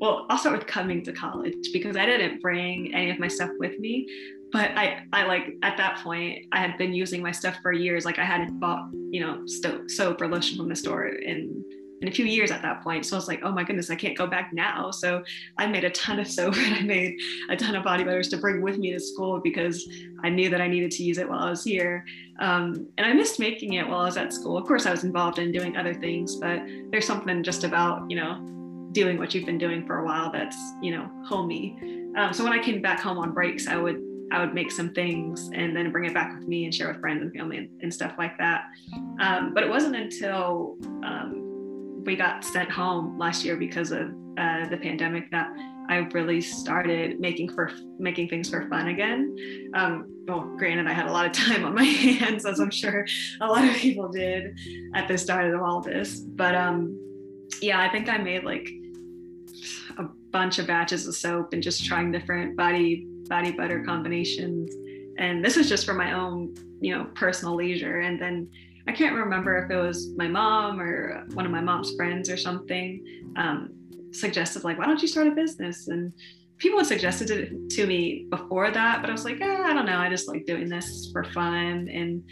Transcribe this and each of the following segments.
well, I'll start with coming to college because I didn't bring any of my stuff with me. But I, I like at that point, I had been using my stuff for years. Like I hadn't bought, you know, soap or lotion from the store in in a few years at that point. So I was like, oh my goodness, I can't go back now. So I made a ton of soap and I made a ton of body butters to bring with me to school because I knew that I needed to use it while I was here. Um, and I missed making it while I was at school. Of course, I was involved in doing other things, but there's something just about, you know, doing what you've been doing for a while that's you know homey um, so when i came back home on breaks i would i would make some things and then bring it back with me and share with friends and family and, and stuff like that um, but it wasn't until um, we got sent home last year because of uh, the pandemic that I really started making for making things for fun again. Um, well, granted, I had a lot of time on my hands, as I'm sure a lot of people did at the start of all this. But um, yeah, I think I made like a bunch of batches of soap and just trying different body body butter combinations. And this was just for my own, you know, personal leisure. And then I can't remember if it was my mom or one of my mom's friends or something um, suggested like, why don't you start a business? And people had suggested it to me before that, but I was like, eh, I don't know. I just like doing this for fun. And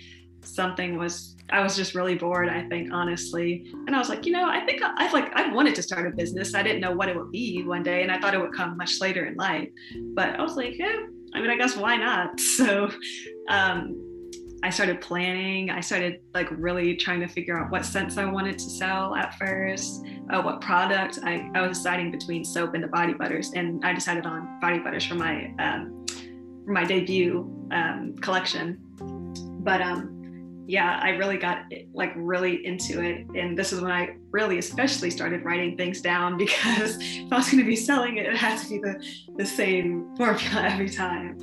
something was I was just really bored, I think, honestly. And I was like, you know, I think I like I wanted to start a business. I didn't know what it would be one day, and I thought it would come much later in life. But I was like, yeah, I mean, I guess why not? So um, I started planning. I started like really trying to figure out what scents I wanted to sell at first, uh, what product. I, I was deciding between soap and the body butters, and I decided on body butters for my um, for my debut um, collection. But um, yeah, I really got like really into it. And this is when I really especially started writing things down because if I was going to be selling it, it had to be the, the same formula every time.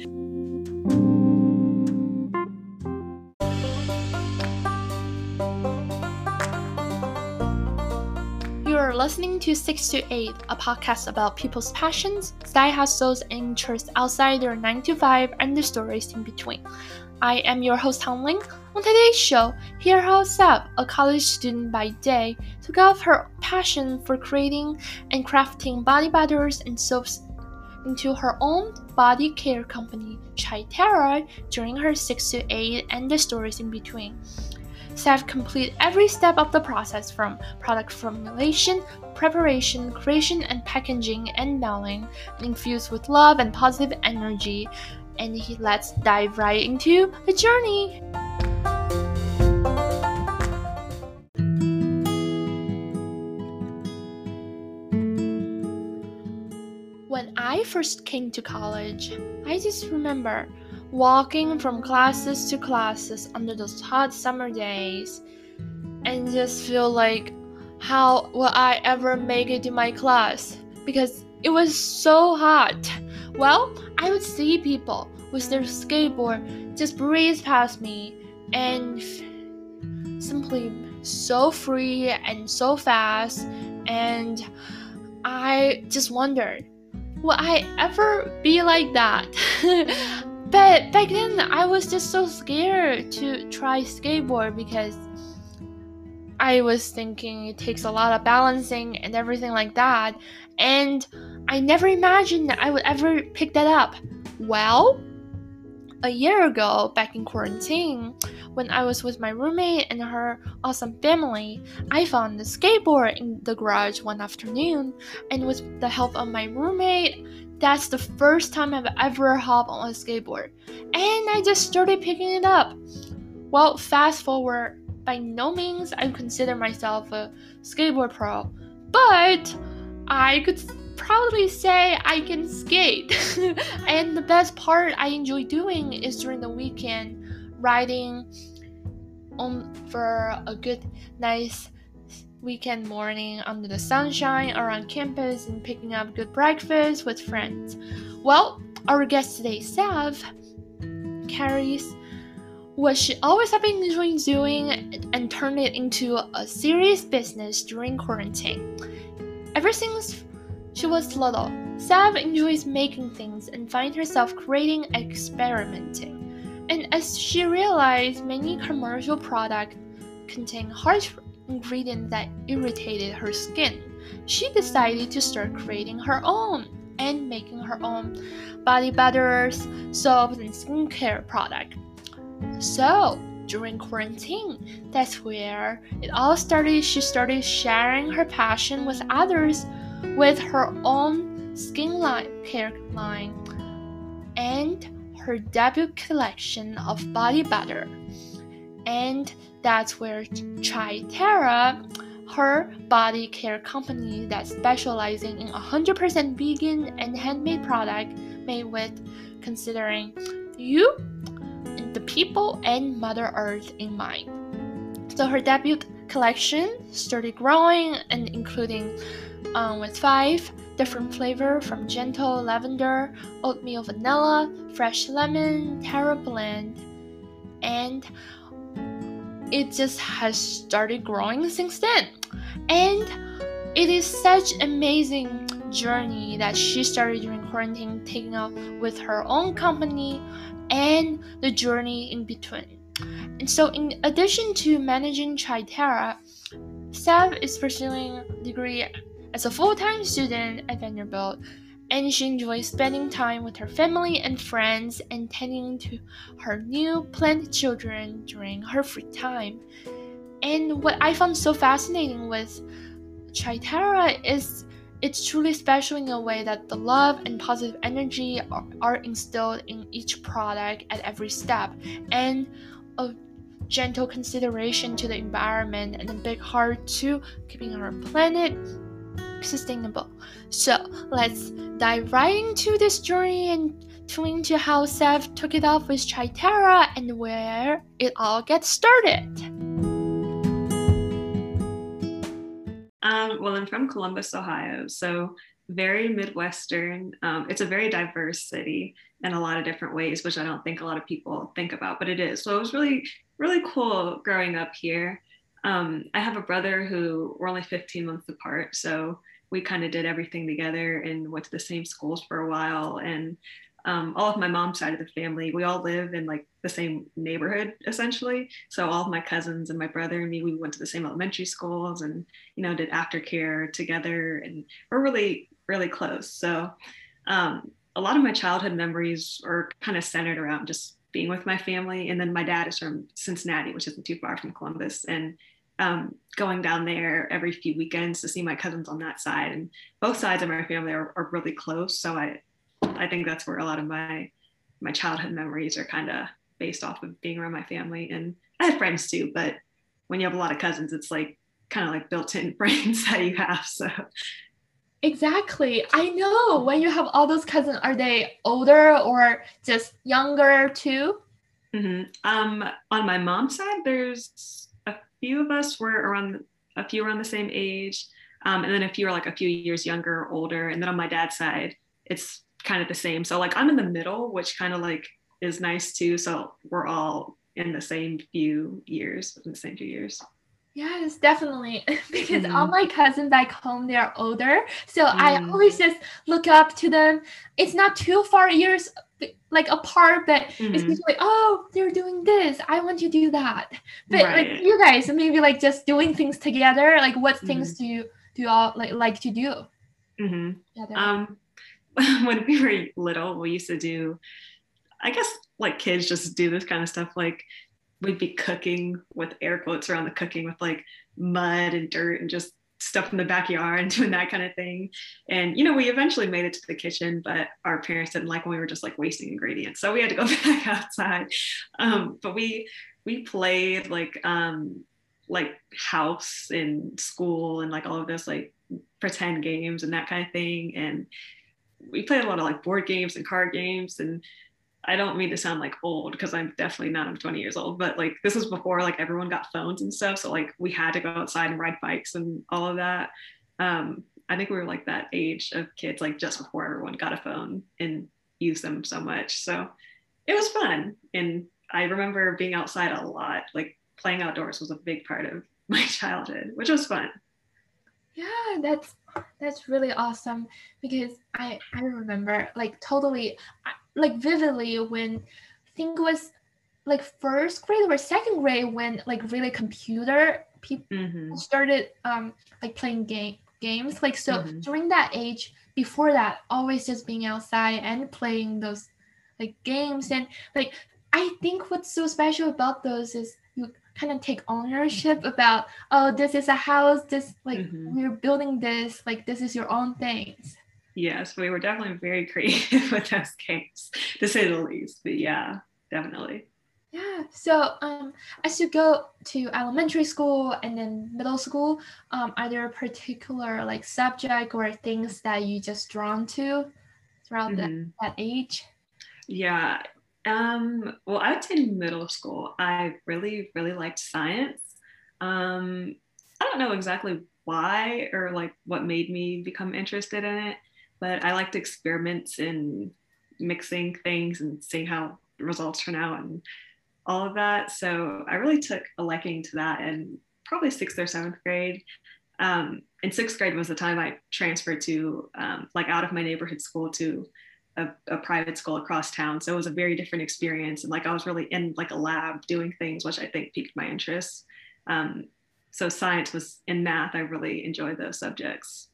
You're listening to 6 to 8, a podcast about people's passions, side hustles, and interests outside their 9 to 5 and the stories in between. I am your host Hong Ling. On today's show, hear how Sev, a college student by day, took off her passion for creating and crafting body butters and soaps into her own body care company, Chai Terra, during her 6 to 8 and the stories in between. Sev complete every step of the process from product formulation, preparation, creation, and packaging and mailing, infused with love and positive energy and he, let's dive right into the journey. When I first came to college, I just remember walking from classes to classes under those hot summer days and just feel like how will I ever make it to my class because it was so hot. Well, I would see people with their skateboard just breeze past me and simply so free and so fast and I just wondered will I ever be like that? but back then I was just so scared to try skateboard because I was thinking it takes a lot of balancing and everything like that and I never imagined that I would ever pick that up. Well, a year ago, back in quarantine, when I was with my roommate and her awesome family, I found the skateboard in the garage one afternoon, and with the help of my roommate, that's the first time I've ever hopped on a skateboard. And I just started picking it up. Well, fast forward, by no means I consider myself a skateboard pro, but I could proudly say I can skate. and the best part I enjoy doing is during the weekend, riding on for a good, nice weekend morning under the sunshine around campus and picking up good breakfast with friends. Well, our guest today, Sav, carries what she always have been enjoying doing and turned it into a serious business during quarantine. Ever since she was little, Sav enjoys making things and finds herself creating and experimenting. And as she realized many commercial products contain harsh ingredients that irritated her skin, she decided to start creating her own and making her own body butters, soaps, and skincare products. So during quarantine, that's where it all started. She started sharing her passion with others with her own skin line, care line and her debut collection of body butter. And that's where Chai-Terra, her body care company that's specializing in 100% vegan and handmade product made with considering you, the people, and Mother Earth in mind. So her debut collection started growing and including um, with five different flavor from gentle lavender, oatmeal vanilla, fresh lemon, Terra blend, and it just has started growing since then. And it is such amazing journey that she started during quarantine, taking up with her own company and the journey in between. And so, in addition to managing Chai-Terra, Sev is pursuing degree as a full-time student at Vanderbilt, and she enjoys spending time with her family and friends and tending to her new plant children during her free time. And what I found so fascinating with Chai-Terra is it's truly special in a way that the love and positive energy are, are instilled in each product at every step, and a gentle consideration to the environment and a big heart to keeping our planet sustainable. So let's dive right into this journey and tune into how Sev took it off with Chai-Terra and where it all gets started. Um, well, I'm from Columbus, Ohio, so very Midwestern. Um, it's a very diverse city in a lot of different ways, which I don't think a lot of people think about, but it is. So it was really, really cool growing up here. Um, I have a brother who we're only 15 months apart, so we kind of did everything together and went to the same schools for a while. And um, all of my mom's side of the family, we all live in like the same neighborhood essentially. So all of my cousins and my brother and me, we went to the same elementary schools and you know did aftercare together, and we're really really close. So um, a lot of my childhood memories are kind of centered around just being with my family. And then my dad is from Cincinnati, which isn't too far from Columbus, and um, going down there every few weekends to see my cousins on that side. And both sides of my family are, are really close. So I, I think that's where a lot of my, my childhood memories are kind of based off of being around my family. And I had friends too, but when you have a lot of cousins, it's like kind of like built-in friends that you have. So Exactly. I know when you have all those cousins, are they older or just younger too? Mm-hmm. Um, on my mom's side, there's few of us were around a few around the same age, um, and then a few are like a few years younger or older. And then on my dad's side, it's kind of the same. So like I'm in the middle, which kind of like is nice too. So we're all in the same few years, in the same few years. Yes, definitely. because mm-hmm. all my cousins back home, they are older. So mm. I always just look up to them. It's not too far years like apart, but mm-hmm. it's like, oh, they're doing this. I want to do that. But right. like you guys, maybe like just doing things together. Like what mm-hmm. things do you do you all like like to do? Mm-hmm. Um, when we were little, we used to do, I guess, like kids just do this kind of stuff. Like we'd be cooking with air quotes around the cooking with like mud and dirt and just stuff in the backyard and doing that kind of thing. And you know, we eventually made it to the kitchen, but our parents didn't like when we were just like wasting ingredients, so we had to go back outside. Um, but we we played like um, like house in school and like all of this like pretend games and that kind of thing. And we played a lot of like board games and card games and I don't mean to sound like old because I'm definitely not. I'm 20 years old, but like this was before like everyone got phones and stuff. So like we had to go outside and ride bikes and all of that. Um, I think we were like that age of kids, like just before everyone got a phone and used them so much. So it was fun. And I remember being outside a lot. Like playing outdoors was a big part of my childhood, which was fun. Yeah, that's that's really awesome because I I remember like totally like vividly when I think it was like first grade or second grade when like really computer people mm-hmm. started um like playing game games. Like so mm-hmm. during that age, before that, always just being outside and playing those like games and like I think what's so special about those is you kind of take ownership about oh this is a house this like mm-hmm. we're building this like this is your own things yes we were definitely very creative with those games to say the least but yeah definitely. Yeah so um as you go to elementary school and then middle school. Um are there particular like subject or things that you just drawn to throughout mm-hmm. that, that age? Yeah um, well, I would say middle school, I really, really liked science. Um, I don't know exactly why or like what made me become interested in it, but I liked experiments in mixing things and seeing how results turn out and all of that. So I really took a liking to that in probably sixth or seventh grade. Um, in sixth grade was the time I transferred to um, like out of my neighborhood school to a, a, private school across town. So it was a very different experience. And like I was really in like a lab doing things, which I think piqued my interest. Um, so science was in math. I really enjoyed those subjects.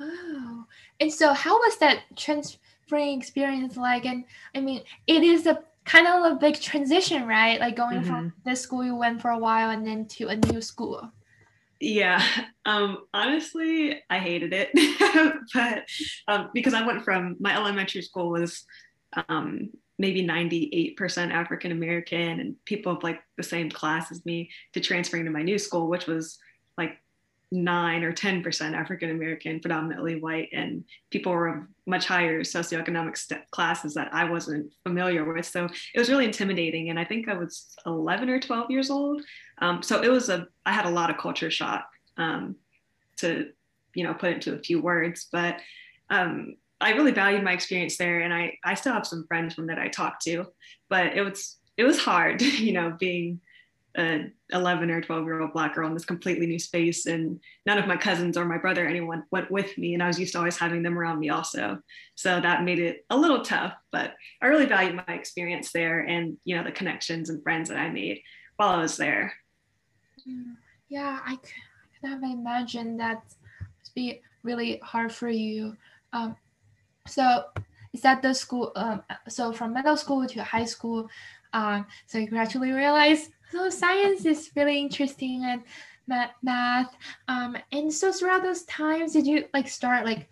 Oh, and so how was that transferring experience like? And I mean, it is a kind of a big transition, right? Like going mm-hmm. from this school you went for a while and then to a new school. Yeah, um, honestly, I hated it, but um, because I went from my elementary school was um, maybe 98% African American and people of like the same class as me to transferring to my new school, which was like nine or 10% African American, predominantly white, and people were of much higher socioeconomic st- classes that I wasn't familiar with. So it was really intimidating. And I think I was 11 or 12 years old. Um, so it was a, I had a lot of culture shock um, to, you know, put into a few words, but um, I really valued my experience there. And I, I still have some friends from that I talked to, but it was, it was hard, you know, being a 11 or 12 year old black girl in this completely new space and none of my cousins or my brother anyone went with me and i was used to always having them around me also. So that made it a little tough but i really valued my experience there and you know the connections and friends that i made while i was there. Yeah i could, I could have imagined that would be really hard for you. Um, so is that the school um, so from middle school to high school um, so you gradually realize so science is really interesting and math. Um, and so throughout those times, did you like start like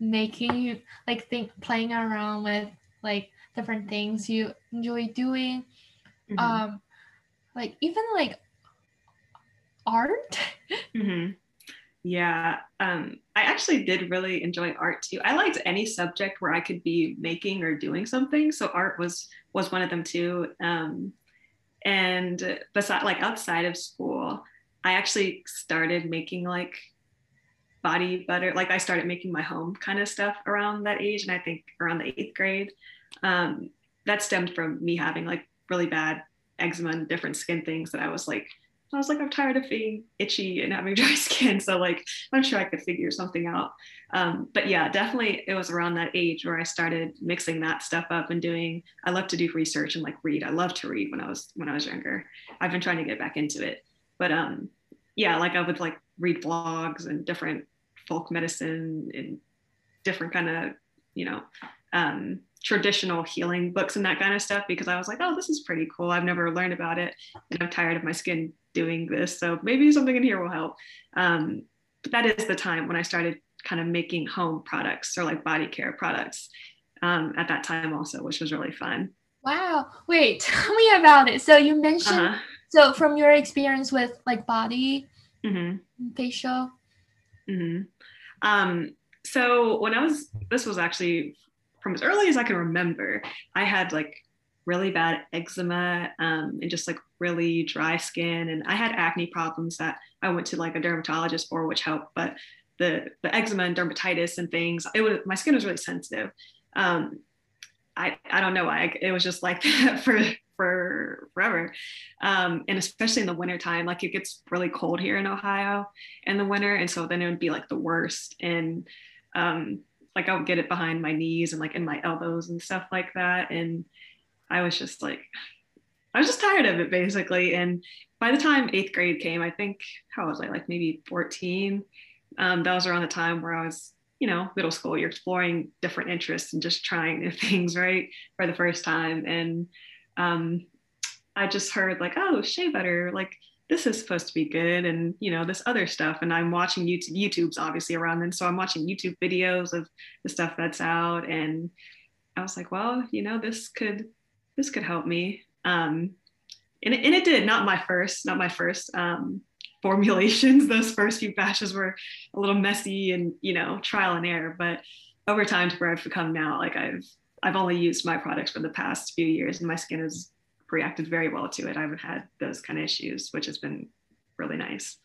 making like think playing around with like different things you enjoy doing? Mm-hmm. Um, like even like art. mm-hmm. Yeah, um, I actually did really enjoy art too. I liked any subject where I could be making or doing something. So art was was one of them too. Um, and beside like outside of school i actually started making like body butter like i started making my home kind of stuff around that age and i think around the eighth grade. Um, that stemmed from me having like really bad eczema and different skin things that i was like I was like, I'm tired of being itchy and having dry skin. So like, I'm sure I could figure something out. Um, but yeah, definitely it was around that age where I started mixing that stuff up and doing, I love to do research and like read. I love to read when I was, when I was younger. I've been trying to get back into it, but um, yeah, like I would like read blogs and different folk medicine and different kind of, you know, um, traditional healing books and that kind of stuff because I was like, oh, this is pretty cool. I've never learned about it and I'm tired of my skin doing this. So maybe something in here will help. Um, but that is the time when I started kind of making home products or like body care products um, at that time also, which was really fun. Wow. Wait, tell me about it. So you mentioned, uh-huh. so from your experience with like body, mm-hmm. facial. Mm-hmm. Um, so when I was, this was actually from as early as I can remember, I had like really bad eczema um, and just like really dry skin. And I had acne problems that I went to like a dermatologist for, which helped. But the the eczema and dermatitis and things, it was my skin was really sensitive. Um, I I don't know why it was just like that for for forever. Um, and especially in the wintertime, like it gets really cold here in Ohio in the winter. And so then it would be like the worst. And um, like I would get it behind my knees and like in my elbows and stuff like that. And I was just like, I was just tired of it basically. And by the time eighth grade came, I think, how was I, like maybe 14? um, that was around the time where I was, you know, middle school. You're exploring different interests and just trying new things, right, for the first time. And um, I just heard like, oh, shea butter, like this is supposed to be good, and you know, this other stuff. And I'm watching YouTube, YouTube's obviously around then, so I'm watching YouTube videos of the stuff that's out, and I was like, well, you know, this could this could help me. Um, and, it, and it did. Not my first, not my first um, formulations. Those first few batches were a little messy and you know trial and error. But over time, to where I've become now, like I've I've only used my products for the past few years, and my skin has reacted very well to it. I haven't had those kind of issues, which has been really nice.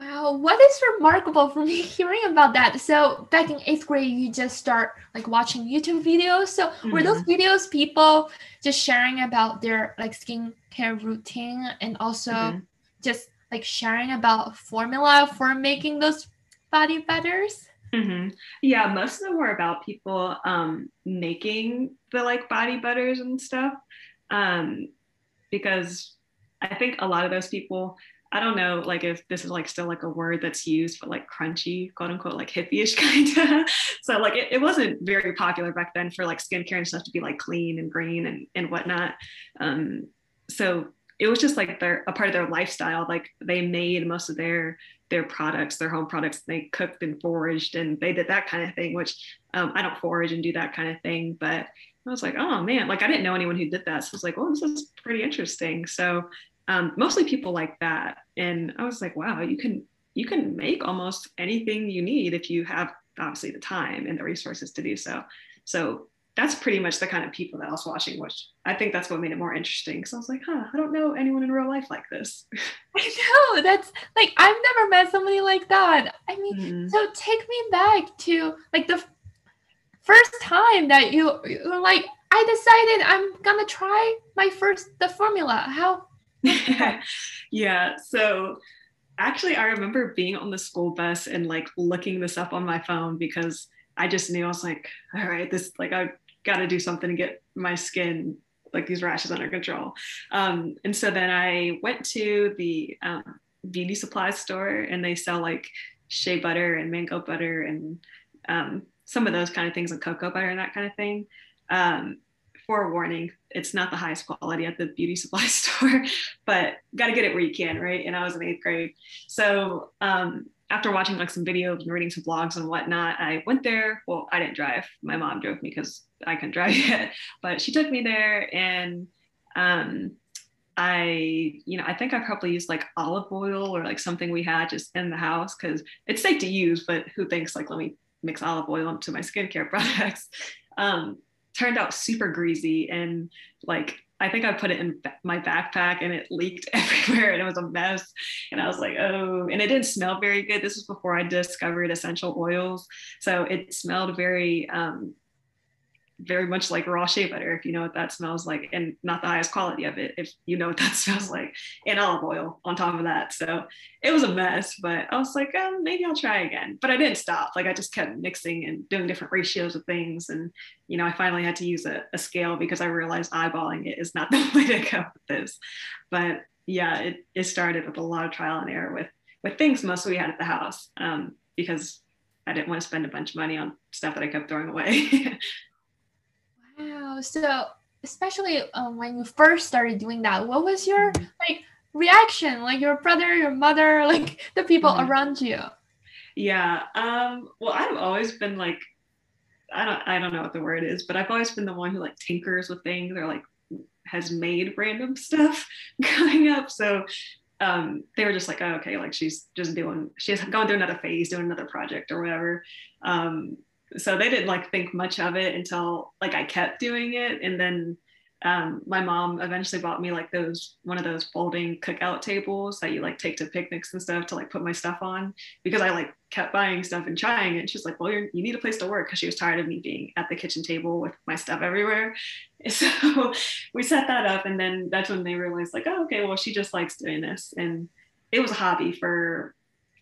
Wow, what is remarkable for me hearing about that? So back in eighth grade, you just start like watching YouTube videos. So mm-hmm. were those mm-hmm. videos people just sharing about their like skincare routine and also mm-hmm. just like sharing about formula for making those body butters? Mm-hmm. Yeah, most of them were about people um, making the like body butters and stuff. Um, because I think a lot of those people I don't know, like if this is like still like a word that's used for like crunchy, quote unquote, like hippie-ish kind of. so like it, it, wasn't very popular back then for like skincare and stuff to be like clean and green and, and whatnot. Um, so it was just like their a part of their lifestyle. Like they made most of their their products, their home products. They cooked and foraged and they did that kind of thing, which um, I don't forage and do that kind of thing, but I was like, oh man, like I didn't know anyone who did that. So I was like, well, this is pretty interesting. So um, mostly people like that. And I was like, wow, you can you can make almost anything you need if you have obviously the time and the resources to do so. So that's pretty much the kind of people that I was watching, which I think that's what made it more interesting. Because I was like, huh, I don't know anyone in real life like this. I know that's like I've never met somebody like that. I mean, mm-hmm. so take me back to like the first time that you, you were like, I decided I'm gonna try my first the formula. How yeah. So actually, I remember being on the school bus and like looking this up on my phone because I just knew I was like, all right, this like I've got to do something to get my skin like these rashes under control. Um, and so then I went to the um, beauty supply store and they sell like shea butter and mango butter and um, some of those kind of things and cocoa butter and that kind of thing. Um, forewarning, it's not the highest quality at the beauty supply store, but got to get it where you can, right? And I was in eighth grade. So um, after watching like some videos and reading some blogs and whatnot, I went there. Well, I didn't drive. My mom drove me because I couldn't drive yet, but she took me there and um, I, you know, I think I probably used like olive oil or like something we had just in the house because it's safe to use, but who thinks like, let me mix olive oil into my skincare products. Um, turned out super greasy and like I think I put it in my backpack and it leaked everywhere and it was a mess. And I was like, oh, and it didn't smell very good. This was before I discovered essential oils. So it smelled very um, very much like raw shea butter, if you know what that smells like, and not the highest quality of it, if you know what that smells like, and olive oil on top of that. So it was a mess, but I was like, oh, maybe I'll try again. But I didn't stop. Like I just kept mixing and doing different ratios of things. And, you know, I finally had to use a, a scale because I realized eyeballing it is not the way to go with this. But yeah, it, it started with a lot of trial and error with, with things mostly we had at the house um, because I didn't want to spend a bunch of money on stuff that I kept throwing away. Wow. So especially um, when you first started doing that, what was your mm-hmm. like reaction? Like your brother, your mother, like the people mm-hmm. around you? Yeah. Um, well, I've always been like, I don't, I don't know what the word is, but I've always been the one who like tinkers with things or like has made random stuff growing up. So um, they were just like, oh, okay, like she's just doing, she's going through another phase, doing another project or whatever. Um, so they didn't like think much of it until like I kept doing it. And then um, my mom eventually bought me like those one of those folding cookout tables that you like take to picnics and stuff to like put my stuff on because I like kept buying stuff and trying it. she's like, well, you need a place to work because she was tired of me being at the kitchen table with my stuff everywhere. So we set that up, and then that's when they realized like, oh, okay, well, she just likes doing this, and it was a hobby for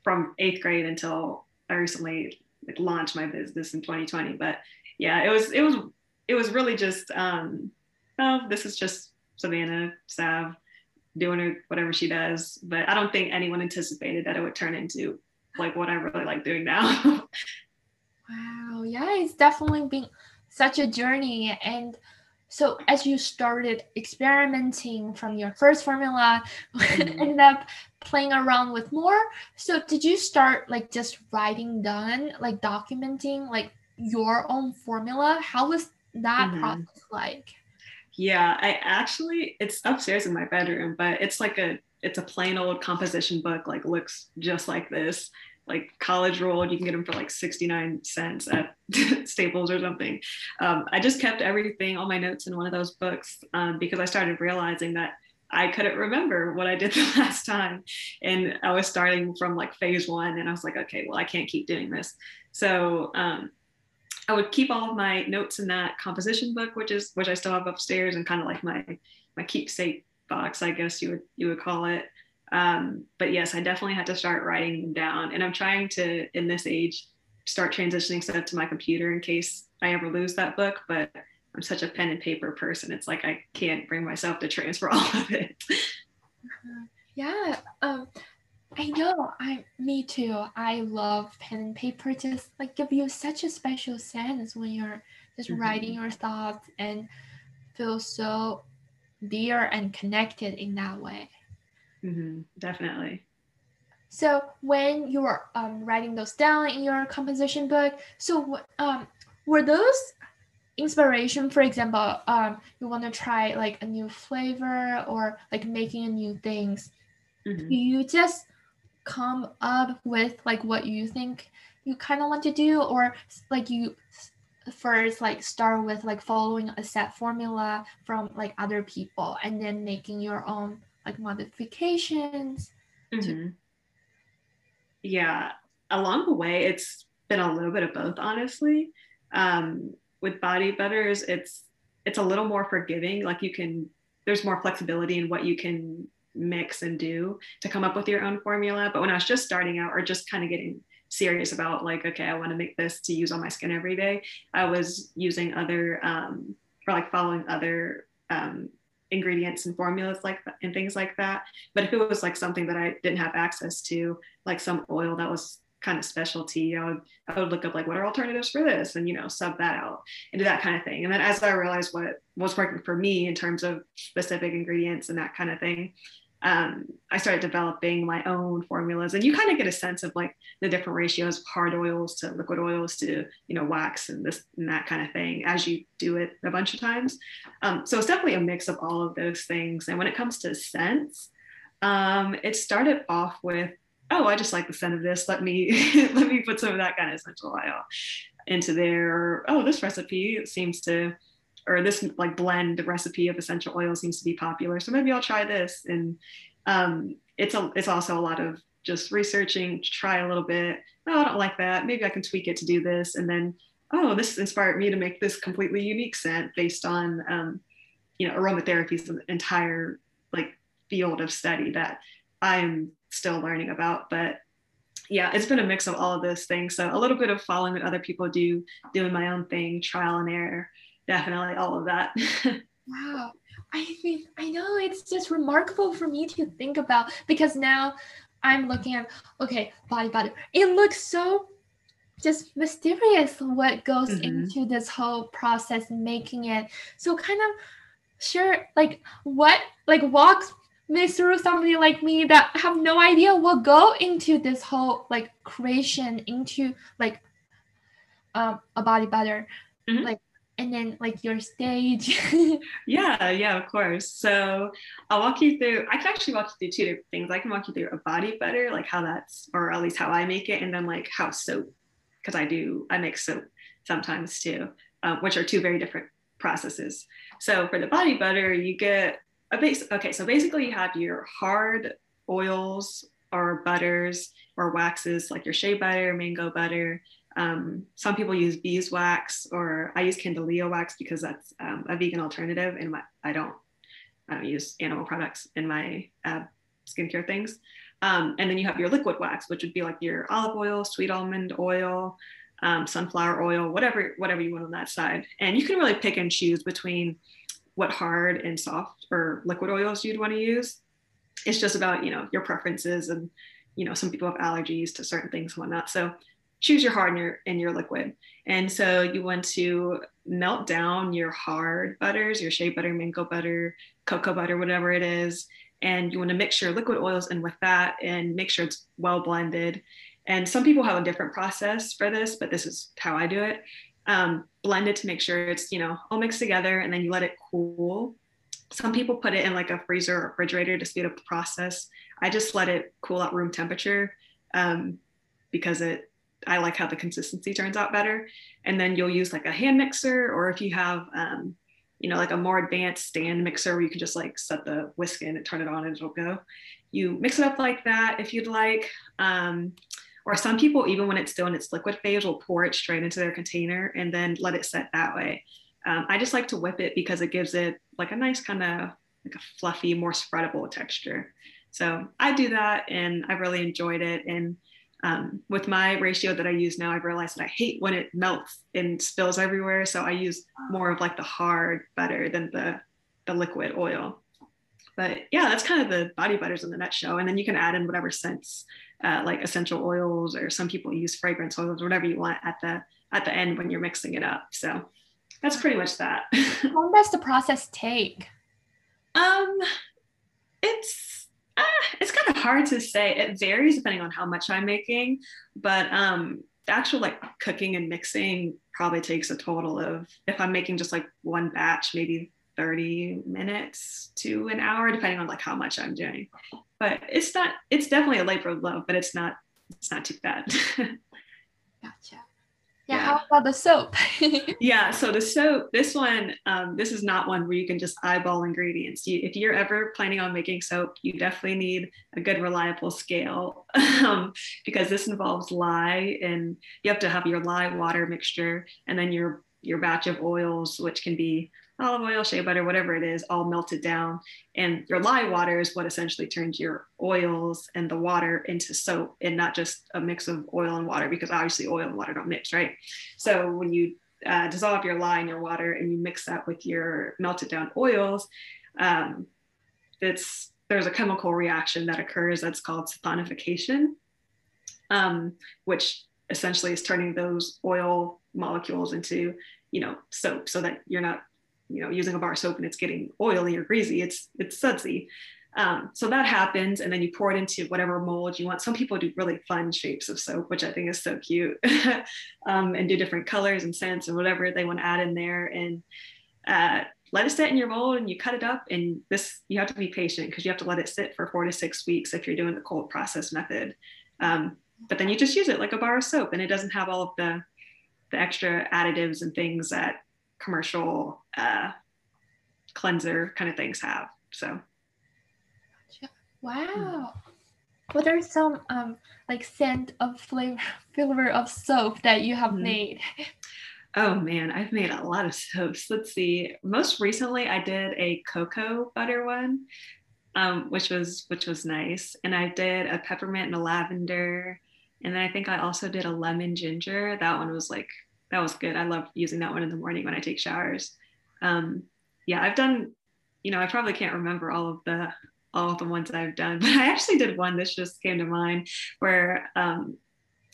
from eighth grade until I recently like launch my business in 2020 but yeah it was it was it was really just um oh this is just savannah sav doing her whatever she does but i don't think anyone anticipated that it would turn into like what I really like doing now. wow. Yeah, it's definitely been such a journey. And so as you started experimenting from your first formula, mm-hmm. ended up playing around with more. So did you start like just writing down, like documenting like your own formula? How was that mm-hmm. process like? Yeah, I actually it's upstairs in my bedroom, but it's like a it's a plain old composition book, like looks just like this like college rolled. You can get them for like 69 cents at Staples or something. Um, I just kept everything, all my notes in one of those books um, because I started realizing that I couldn't remember what I did the last time. And I was starting from like phase one and I was like, okay, well, I can't keep doing this. So um, I would keep all of my notes in that composition book, which is which I still have upstairs and kind of like my my keepsake box, I guess you would you would call it. Um, but yes, I definitely had to start writing them down. And I'm trying to, in this age, start transitioning stuff to my computer in case I ever lose that book. But I'm such a pen and paper person. It's like I can't bring myself to transfer all of it. Yeah. Um, I know. I me too. I love pen and paper. Just like give you such a special sense when you're just mm-hmm. writing your thoughts and feel so dear and connected in that way. Mm-hmm, definitely. So when you were um, writing those down in your composition book, so um, were those inspiration? For example, um, you want to try like a new flavor or like making a new things. Mm-hmm. you just come up with like what you think you kind of want to do, or like you first like start with like following a set formula from like other people and then making your own like modifications mm-hmm. to- yeah. Along the way it's been a little bit of both honestly. Um, with body butters it's it's a little more forgiving. Like you can there's more flexibility in what you can mix and do to come up with your own formula. But when i was just starting out or just kind of getting serious about like okay i want to make this to use on my skin every day i was using other um, or like following other um, ingredients and formulas like that and things like that. But if it was like something that I didn't have access to, like some oil that was kind of specialty, I would I would look up like what are alternatives for this and you know sub that out and do that kind of thing. And then as I realized what was working for me in terms of specific ingredients and that kind of thing, um, I started developing my own formulas, and you kind of get a sense of like the different ratios of hard oils to liquid oils to you know wax and this and that kind of thing as you do it a bunch of times. Um, so it's definitely a mix of all of those things. And when it comes to scents, um, it started off with oh I just like the scent of this. Let me let me put some of that kind of essential oil into there. oh this recipe seems to or this like blend recipe of essential oil seems to be popular. So maybe I'll try this. And um, it's a it's also a lot of just researching try a little bit. Oh, I don't like that. Maybe I can tweak it to do this. And then, oh, this inspired me to make this completely unique scent based on um, you know, aromatherapy is an entire like field of study that I'm still learning about. But yeah, it's been a mix of all of those things. So a little bit of following what other people do, doing my own thing, trial and error definitely all of that. wow. I mean, I know it's just remarkable for me to think about because now I'm looking at okay, body butter. It looks so just mysterious what goes mm-hmm. into this whole process making it. So kind of sure like what like walks me through somebody like me that have no idea what go into this whole like creation into like um, a body butter. Mm-hmm. Like and then like your stage. Yeah yeah of course. So i'll walk you through i can actually walk you through two different things. I can walk you through a body butter like how that's or at least how i make it and then like how soap because i do i make soap sometimes too um, which are two very different processes. So for the body butter you get a base okay so basically you have your hard oils or butters or waxes like your shea butter mango butter um, some people use beeswax, or I use Candelilla wax because that's um, a vegan alternative. And I don't, I don't use animal products in my uh, skincare things. Um, and then you have your liquid wax, which would be like your olive oil, sweet almond oil, um, sunflower oil, whatever, whatever you want on that side. And you can really pick and choose between what hard and soft or liquid oils you'd want to use. It's just about you know your preferences and you know, some people have allergies to certain things and whatnot. So choose your hard and your and your liquid. And so you want to melt down your hard butters, your shea butter, mango butter, cocoa butter, whatever it is. And you want to mix your liquid oils in with that and make sure it's well blended. And some people have a different process for this, but this is how I do it. Um, blend it to make sure it's, you know, all mixed together and then you let it cool. Some people put it in like a freezer or refrigerator to speed up the process. I just let it cool at room temperature um, because it I like how the consistency turns out better. And then you'll use like a hand mixer, or if you have, um, you know, like a more advanced stand mixer where you can just like set the whisk in and turn it on and it'll go. You mix it up like that if you'd like. Um, or some people, even when it's still in its liquid phase, will pour it straight into their container and then let it set that way. Um, I just like to whip it because it gives it like a nice kind of like a fluffy, more spreadable texture. So I do that and I really enjoyed it. And um, with my ratio that I use now, I've realized that I hate when it melts and spills everywhere. So I use more of like the hard butter than the, the liquid oil. But yeah, that's kind of the body butters in the nutshell. And then you can add in whatever scents, uh, like essential oils, or some people use fragrance oils, whatever you want at the at the end when you're mixing it up. So that's pretty much that. How long does the process take? Um, it's uh, it's kind of hard to say. It varies depending on how much I'm making, but um, the actual like cooking and mixing probably takes a total of if I'm making just like one batch, maybe 30 minutes to an hour, depending on like how much I'm doing. But it's not. It's definitely a labor of love, but it's not. It's not too bad. gotcha. Yeah, yeah, how about the soap? yeah, so the soap, this one, um, this is not one where you can just eyeball ingredients. You, if you're ever planning on making soap, you definitely need a good, reliable scale um, because this involves lye, and you have to have your lye water mixture, and then your your batch of oils, which can be olive oil, shea butter, whatever it is, all melted down. And your lye water is what essentially turns your oils and the water into soap and not just a mix of oil and water because obviously oil and water don't mix, right? So when you uh, dissolve your lye in your water and you mix that with your melted down oils, um, it's there's a chemical reaction that occurs that's called saponification, um, which essentially is turning those oil molecules into you know soap so that you're not you know using a bar soap and it's getting oily or greasy it's it's sudsy. Um, so that happens and then you pour it into whatever mold you want. Some people do really fun shapes of soap which i think is so cute um, and do different colors and scents and whatever they want to add in there. And uh, let it sit in your mold and you cut it up and this you have to be patient because you have to let it sit for four to six weeks if you're doing the cold process method. Um, but then you just use it like a bar of soap and it doesn't have all of the the extra additives and things that commercial uh, cleanser kind of things have. So, wow. What are some um, like scent of flavor flavor of soap that you have mm-hmm. made? Oh man, I've made a lot of soaps. Let's see. Most recently, I did a cocoa butter one, um, which was which was nice, and I did a peppermint and a lavender, and then I think I also did a lemon ginger. That one was like that was good. I love using that one in the morning when I take showers. Um, yeah, I've done, you know, I probably can't remember all of the all of the ones I've done, but I actually did one. This just came to mind where um,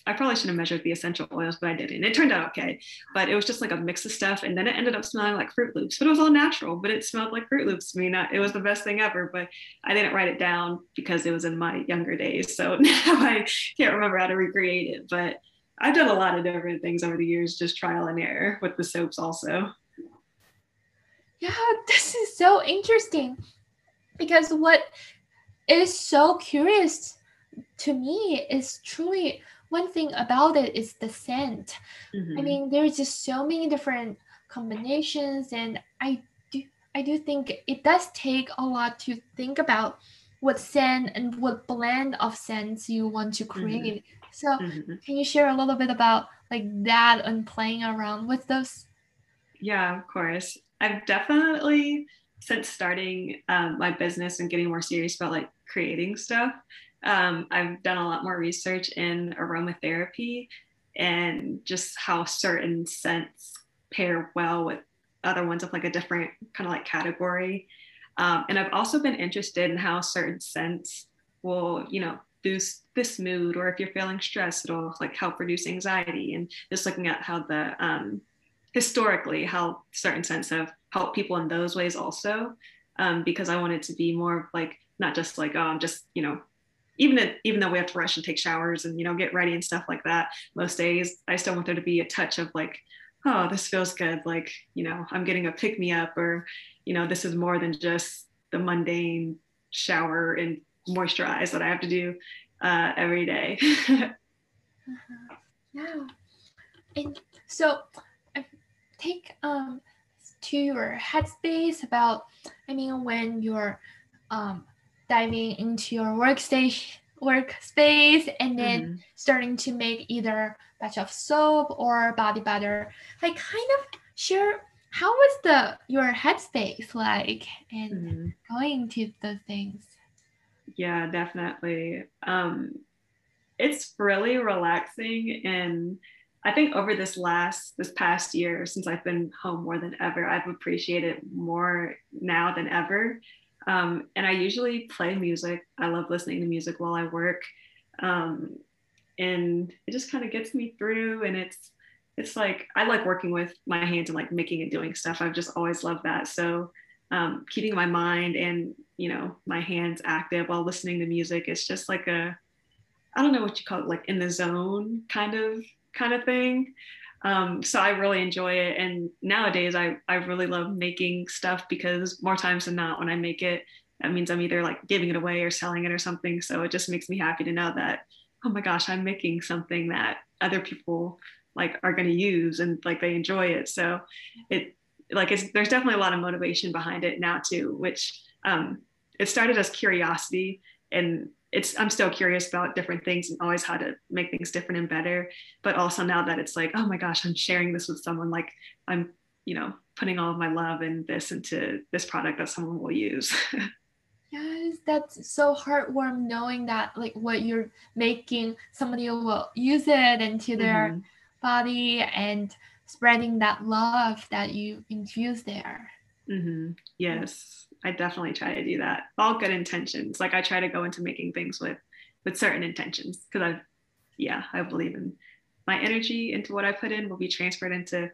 I probably should have measured the essential oils, but I didn't. It turned out okay, but it was just like a mix of stuff, and then it ended up smelling like Froot Loops. But it was all natural, but it smelled like Froot Loops to me. Not, it was the best thing ever, but I didn't write it down because it was in my younger days, so now I can't remember how to recreate it. But I've done a lot of different things over the years, just trial and error with the soaps also. Yeah, this is so interesting because what is so curious to me is truly one thing about it is the scent. Mm-hmm. I mean, there's just so many different combinations, and I do I do think it does take a lot to think about what scent and what blend of scents you want to mm-hmm. create. Mm-hmm. So mm-hmm. can you share a little bit about like that and playing around with those? Yeah, of course. I've definitely since starting um, my business and getting more serious about like creating stuff, um, I've done a lot more research in aromatherapy and just how certain scents pair well with other ones of like a different kind of like category. Um, and I've also been interested in how certain scents will, you know, boost this mood or if you're feeling stressed it'll like help reduce anxiety. And just looking at how the um, historically how certain scents have helped people in those ways also um, because i wanted to be more of like not just like oh i'm just you know even if, even though we have to rush and take showers and you know get ready and stuff like that most days i still want there to be a touch of like oh this feels good. Like you know i'm getting a pick me up or you know this is more than just the mundane shower and moisturize that i have to do uh, every day uh-huh. yeah and so take um to your headspace about i mean when you're um diving into your workstation workspace and then mm-hmm. starting to make either batch of soap or body butter like kind of share how was the your headspace like and mm-hmm. going to those things yeah definitely um it's really relaxing and i think over this last this past year since i've been home more than ever i've appreciated more now than ever um, and I usually play music. I love listening to music while I work. Um, and it just kind of gets me through. And it's, it's like, I like working with my hands and like making and doing stuff. I've just always loved that. So um, keeping my mind and, you know, my hands active while listening to music, it's just like a, I don't know what you call it, like in the zone kind of, kind of thing. Um, so I really enjoy it. And nowadays I, I really love making stuff because more times than not, when I make it, that means I'm either like giving it away or selling it or something. So it just makes me happy to know that, oh my gosh, I'm making something that other people like are going to use and like they enjoy it. So it like it's there's definitely a lot of motivation behind it now too, which um, it started as curiosity and it's I'm still curious about different things and always how to make things different and better. But also now that it's like, oh my gosh, I'm sharing this with someone, like I'm, you know, putting all of my love and this into this product that someone will use. yes, that's so heartwarming knowing that like what you're making, somebody will use it into their mm-hmm. body and spreading that love that you infuse there. Mm-hmm. Yes. I definitely try to do that. All good intentions. Like I try to go into making things with with certain intentions because I yeah, I believe in my energy into what I put in will be transferred into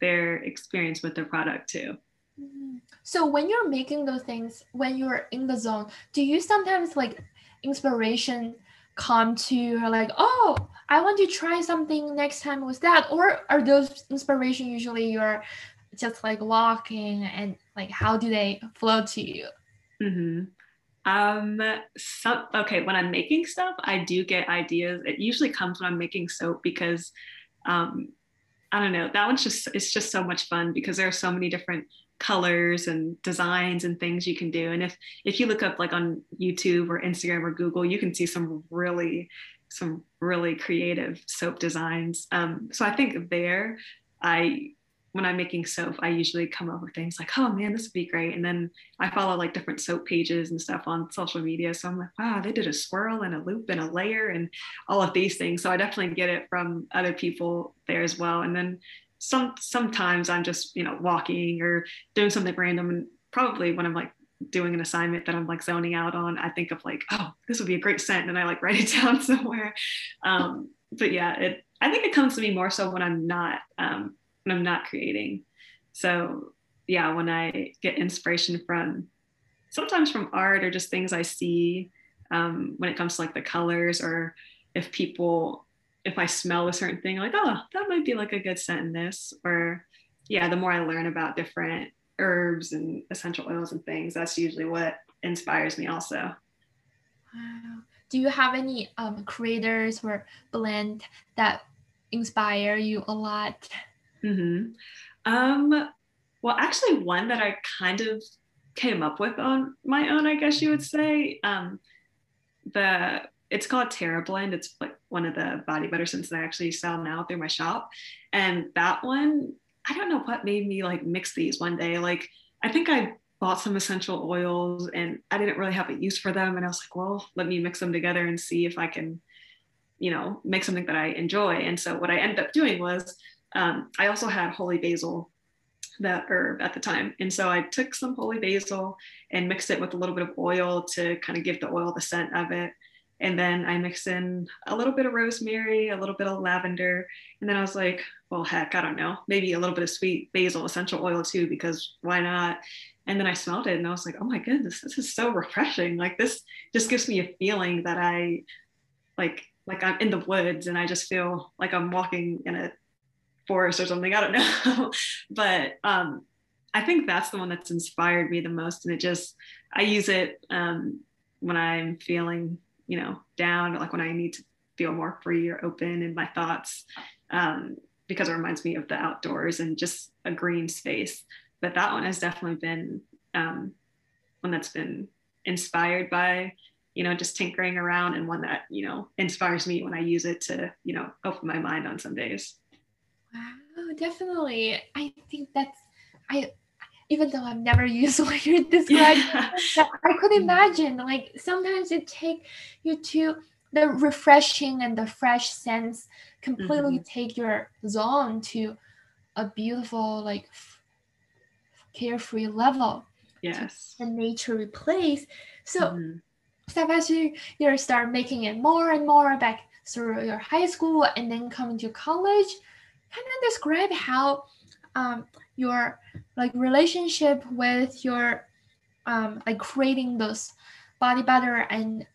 their experience with the product too. Mm-hmm. So when you're making those things, when you're in the zone, do you sometimes like inspiration come to her like, oh, I want to try something next time with that? Or are those inspiration usually you're just like walking and like how do they flow to you mm-hmm. um so okay when i'm making stuff i do get ideas it usually comes when i'm making soap because um i don't know that one's just it's just so much fun because there are so many different colors and designs and things you can do and if if you look up like on youtube or instagram or google you can see some really some really creative soap designs um, so i think there i when I'm making soap, I usually come up with things like, oh man, this would be great. And then I follow like different soap pages and stuff on social media. So I'm like, wow, they did a swirl and a loop and a layer and all of these things. So I definitely get it from other people there as well. And then some sometimes I'm just, you know, walking or doing something random. And probably when I'm like doing an assignment that I'm like zoning out on, I think of like, oh, this would be a great scent. And I like write it down somewhere. Um, but yeah, it I think it comes to me more so when I'm not um, when I'm not creating. So yeah, when I get inspiration from sometimes from art or just things I see um, when it comes to like the colors or if people if I smell a certain thing, like, oh, that might be like a good scent in this. Or yeah, the more I learn about different herbs and essential oils and things, that's usually what inspires me also. Wow. Do you have any um, creators or blend that inspire you a lot? Mm-hmm. Um, well, actually, one that I kind of came up with on my own, I guess you would say. Um, the it's called Terra Blend. It's like one of the body butter scents that I actually sell now through my shop. And that one, I don't know what made me like mix these one day. Like I think I bought some essential oils and I didn't really have a use for them. And I was like, well, let me mix them together and see if I can, you know, make something that I enjoy. And so what I ended up doing was um, I also had holy basil, that herb at the time. And so I took some holy basil and mixed it with a little bit of oil to kind of give the oil the scent of it. And then I mix in a little bit of rosemary, a little bit of lavender. And then I was like, well, heck, I don't know, maybe a little bit of sweet basil essential oil too, because why not? And then I smelled it and I was like, oh my goodness, this is so refreshing. Like this just gives me a feeling that I like like I'm in the woods and I just feel like I'm walking in a forest or something. I don't know. but um I think that's the one that's inspired me the most. And it just I use it um when I'm feeling, you know, down, like when I need to feel more free or open in my thoughts. Um, because it reminds me of the outdoors and just a green space but that one has definitely been um, one that's been inspired by you know just tinkering around and one that you know inspires me when i use it to you know open my mind on some days wow definitely i think that's i even though i've never used what you're describing yeah. i could mm-hmm. imagine like sometimes it take you to the refreshing and the fresh sense completely mm-hmm. take your zone to a beautiful like carefree level. Yes. The nature place. So mm-hmm. step as you you start making it more and more back through your high school and then coming to college, kind of describe how um, your like relationship with your um, like creating those body butter and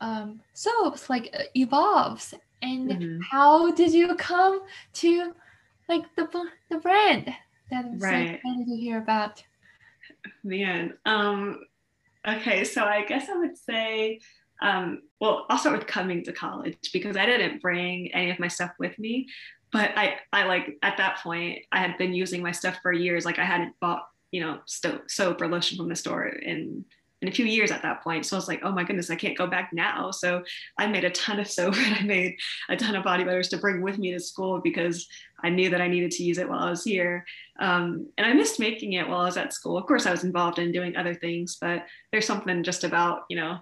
um, soaps like uh, evolves and mm-hmm. how did you come to like the the brand that I'm right. so excited to hear about. Man, um, okay, so I guess I would say, um, well, I'll start with coming to college because I didn't bring any of my stuff with me. But I, I like at that point, I had been using my stuff for years. Like I hadn't bought, you know, soap or lotion from the store in in a few years at that point. So I was like, oh my goodness, I can't go back now. So I made a ton of soap and I made a ton of body butters to bring with me to school because I knew that I needed to use it while I was here. Um, and I missed making it while I was at school. Of course, I was involved in doing other things, but there's something just about, you know,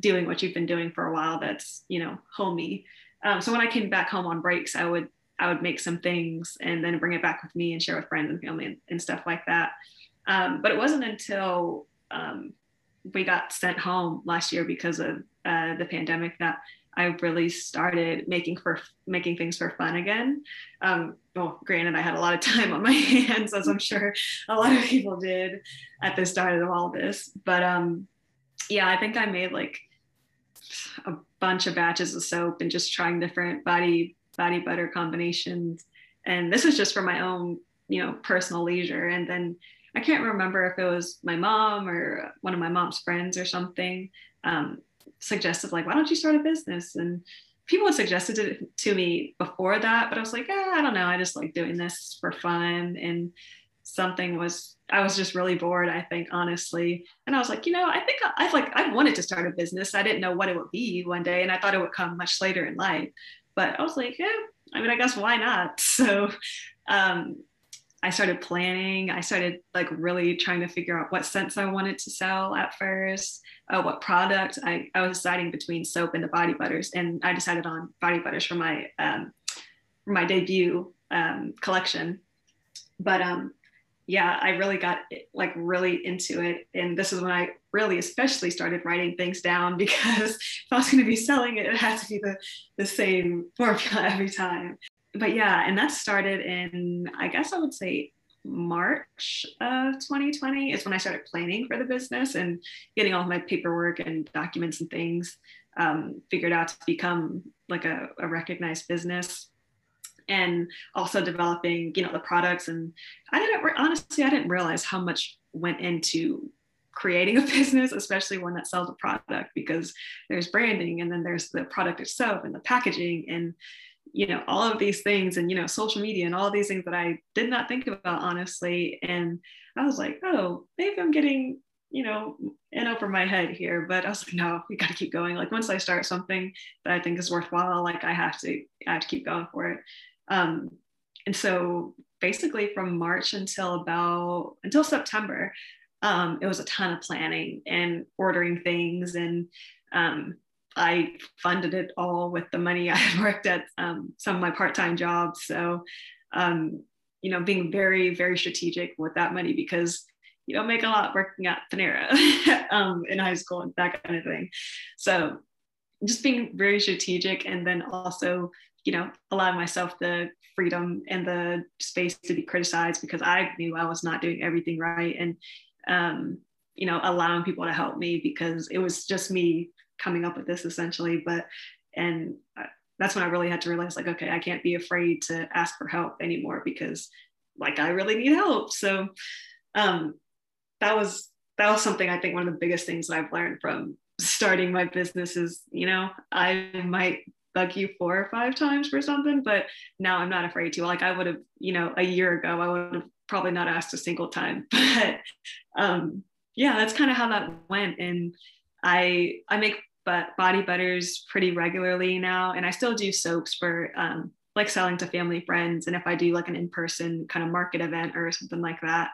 doing what you've been doing for a while that's, you know, homey. Um, so when I came back home on breaks, I would I would make some things and then bring it back with me and share with friends and family and, and stuff like that. Um, but it wasn't until um, we got sent home last year because of uh, the pandemic that I really started making for making things for fun again. Um, well, granted, I had a lot of time on my hands, as I'm sure a lot of people did at the start of all this. But um, yeah, I think I made like a bunch of batches of soap and just trying different body body butter combinations. And this was just for my own, you know, personal leisure. And then I can't remember if it was my mom or one of my mom's friends or something um, suggested like, why don't you start a business? And people had suggested it to me before that, but I was like, eh, I don't know. I just like doing this for fun. And something was, I was just really bored, I think, honestly. And I was like, you know, I think I've like, I wanted to start a business. I didn't know what it would be one day. And I thought it would come much later in life. But I was like, yeah, I mean, I guess why not? So um, I started planning. I started like really trying to figure out what scents I wanted to sell at first, uh, what product. I, I was deciding between soap and the body butters, and I decided on body butters for my um, for my debut um, collection. But um, yeah, I really got like really into it, and this is when I really especially started writing things down because if I was going to be selling it, it had to be the the same formula every time. But yeah, and that started in, I guess I would say March of 2020 is when I started planning for the business and getting all my paperwork and documents and things um, figured out to become like a, a recognized business and also developing you know the products. And i didn't honestly i didn't realize how much went into creating a business especially one that sells a product because there's branding and then there's the product itself and the packaging and you know all of these things and you know social media and all these things that i did not think about honestly. And i was like oh maybe i'm getting you know in over my head here. But i was like no we got to keep going. Like once i start something that i think is worthwhile like i have to i have to keep going for it um and so basically from march until about until september um, it was a ton of planning and ordering things and um, I funded it all with the money I had worked at um, some of my part-time jobs. So, um, you know, being very, very strategic with that money because you don't make a lot working at Panera um, in high school and that kind of thing. So, just being very strategic and then also you know allowing myself the freedom and the space to be criticized because i knew i was not doing everything right and um, you know allowing people to help me because it was just me coming up with this essentially. But and that's when i really had to realize like okay i can't be afraid to ask for help anymore because like i really need help. So um, that was that was something i think one of the biggest things that i've learned from starting my business is you know i might bug you four or five times for something but now i'm not afraid to. Like i would have you know a year ago i would have probably not asked a single time but um yeah that's kind of how that went. And i i make but body butters pretty regularly now and i still do soaps for um like selling to family friends and if i do like an in-person kind of market event or something like that.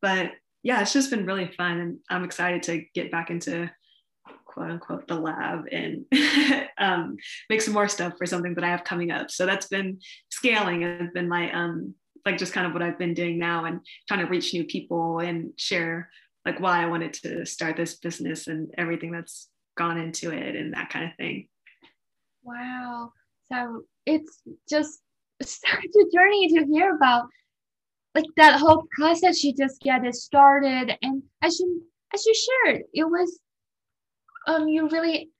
But yeah it's just been really fun and i'm excited to get back into quote unquote the lab and um, make some more stuff for something that I have coming up. So that's been scaling has been my um like just kind of what I've been doing now and trying to reach new people and share like why I wanted to start this business and everything that's gone into it and that kind of thing. Wow. So it's just such a journey to hear about like that whole process you just get it started and as you as you shared it was um you really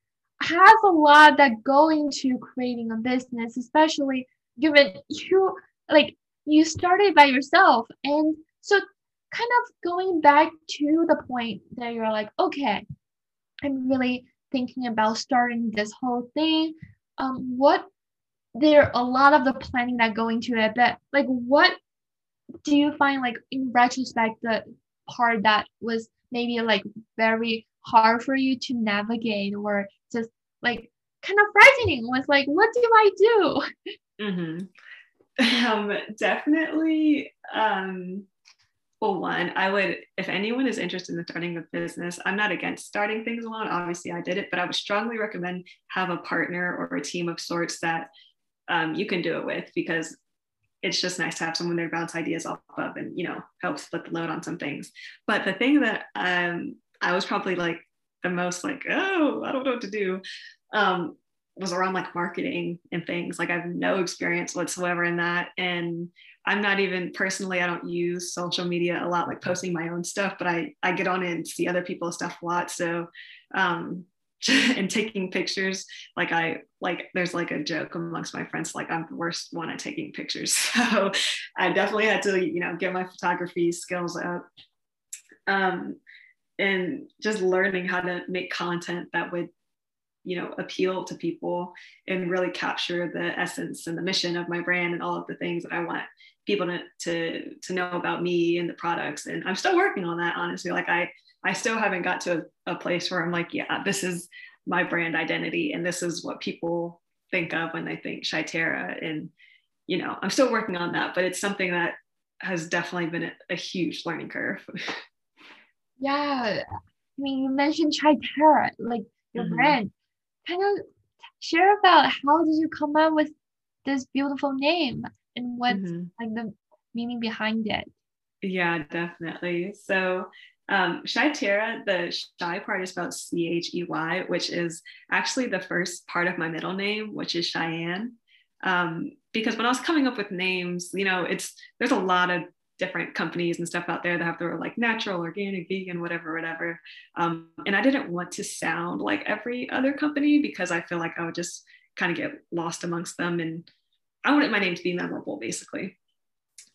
have a lot that go into creating a business, especially given you like you started by yourself. And so kind of going back to the point that you're like, okay, I'm really thinking about starting this whole thing. Um, what there a lot of the planning that go into it, but like what do you find like in retrospect the part that was maybe like very hard for you to navigate or just like kind of frightening. Was like what do i do? Mm-hmm. um, definitely um, well one i would if anyone is interested in starting a business i'm not against starting things alone. Obviously i did it but i would strongly recommend have a partner or a team of sorts that um, you can do it with because it's just nice to have someone there to bounce ideas off of and you know help split the load on some things. But the thing that um, I was probably like the most like, oh, I don't know what to do. Um, was around like marketing and things. Like I have no experience whatsoever in that. And I'm not even personally, I don't use social media a lot, like posting my own stuff, but I, I get on and see other people's stuff a lot. So, um, and taking pictures, like I, like there's like a joke amongst my friends, like I'm the worst one at taking pictures. So I definitely had to, you know, get my photography skills up. Um, and just learning how to make content that would you know appeal to people and really capture the essence and the mission of my brand and all of the things that i want people to to, to know about me and the products. And i'm still working on that honestly. Like i i still haven't got to a, a place where i'm like yeah this is my brand identity and this is what people think of when they think Cheyterra and you know i'm still working on that but it's something that has definitely been a, a huge learning curve Yeah, I mean, you mentioned Cheyterra, like your mm-hmm. brand. Kind of share about how did you come up with this beautiful name and what's mm-hmm. like the meaning behind it? Yeah, definitely. So um, the shy part is spelled C H E Y, which is actually the first part of my middle name, which is Cheyenne. Um, because when I was coming up with names, you know, it's there's a lot of different companies and stuff out there that have their like natural, organic, vegan, whatever, whatever. Um, and I didn't want to sound like every other company because I feel like I would just kind of get lost amongst them. And I wanted my name to be memorable, basically.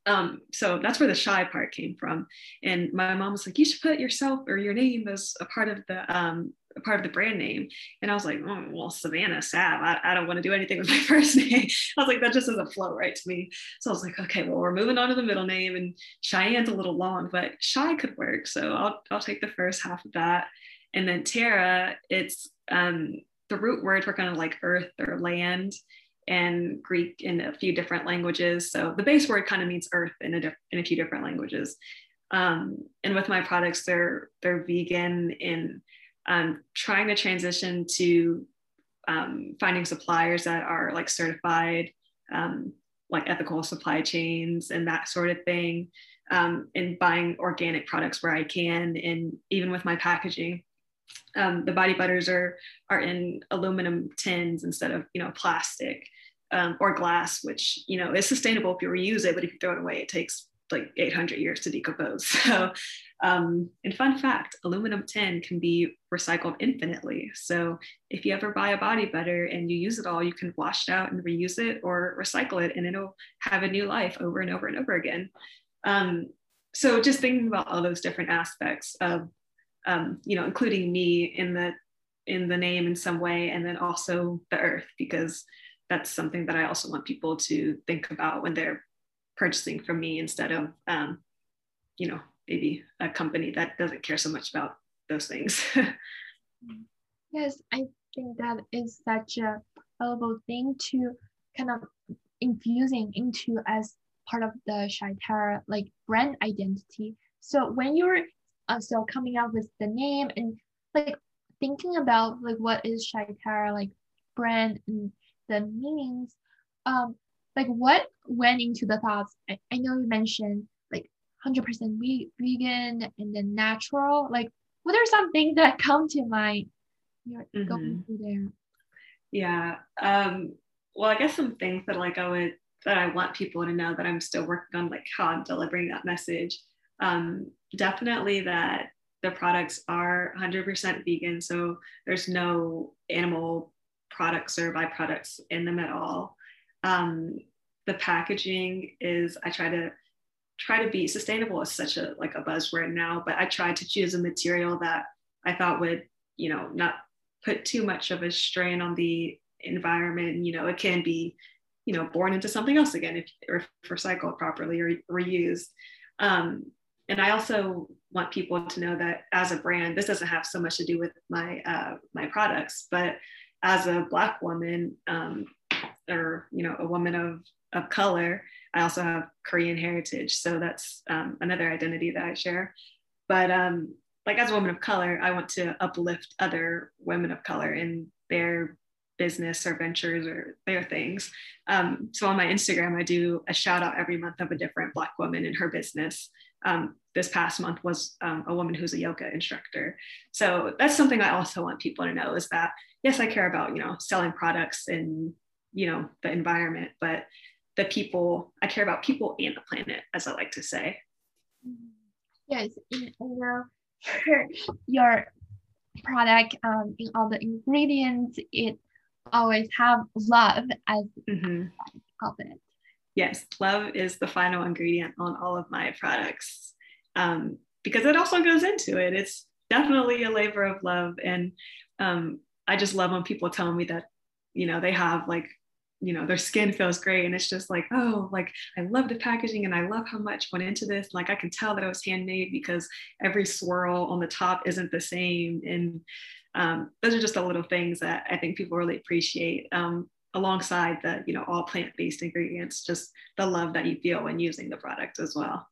Um, so that's where the shy part came from. And my mom was like, you should put yourself or your name as a part of the um, a part of the brand name. And I was like, oh, well, Savannah Sav, I, I don't want to do anything with my first name. I was like, that just doesn't flow right to me. So I was like, okay, well, we're moving on to the middle name and Cheyenne's a little long, but Shy could work. So I'll, I'll take the first half of that. And then Tara, it's um, the root word for kind of like earth or land and Greek in a few different languages. So the base word kind of means earth in a, diff- in a few different languages. Um, and with my products, they're they're vegan in um, trying to transition to um, finding suppliers that are like certified, um, like ethical supply chains and that sort of thing, um, and buying organic products where I can, and even with my packaging. um, the body butters are are in aluminum tins instead of you know plastic um, or glass, which you know is sustainable if you reuse it, but if you throw it away, it takes like 800 years to decompose. So, um, and fun fact, aluminum tin can be recycled infinitely. So if you ever buy a body butter and you use it all, you can wash it out and reuse it or recycle it, and it'll have a new life over and over and over again. Um, so just thinking about all those different aspects of, um, you know, including me in the in the name in some way, and then also the earth, because that's something that I also want people to think about when they're purchasing from me instead of, um, you know, maybe a company that doesn't care so much about those things. yes, I think that is such a valuable thing to kind of infusing into as part of the Cheyterra like brand identity. So when you're uh, so coming up with the name and like thinking about like what is Cheyterra like brand and the meanings, um, like what went into the thoughts? I, I know you mentioned like 100% we, vegan and then natural. Like what are some things that come to mind? You're mm-hmm. going through there. Yeah. Um, well, I guess some things that like I would that I want people to know that I'm still working on, like how I'm delivering that message. Um, definitely that the products are 100% vegan, so there's no animal products or byproducts in them at all. Um, the packaging is I try to try to be sustainable is such a like a buzzword now, but I tried to choose a material that I thought would you know not put too much of a strain on the environment. You know, it can be you know born into something else again if, if recycled properly or reused um, and i also want people to know that as a brand this doesn't have so much to do with my uh, my products but as a black woman um, or you know a woman of of color i also have korean heritage so that's um, another identity that i share but um, like as a woman of color i want to uplift other women of color in their business or ventures or their things. Um, so on my Instagram, I do a shout out every month of a different Black woman in her business. Um, this past month was um, a woman who's a yoga instructor. So that's something I also want people to know is that yes, I care about you know selling products and you know the environment, but the people I care about people and the planet, as I like to say. Yes, you know, your product um, in all the ingredients, it always have love as mm-hmm. of it. Yes, love is the final ingredient on all of my products um, because it also goes into it. It's definitely a labor of love. And um, I just love when people tell me that, you know, they have like, you know, their skin feels great. And it's just like, oh, like I love the packaging and I love how much went into this. Like I can tell that it was handmade because every swirl on the top isn't the same. And um, those are just the little things that I think people really appreciate. Um, alongside the you know all plant-based ingredients just the love that you feel when using the product as well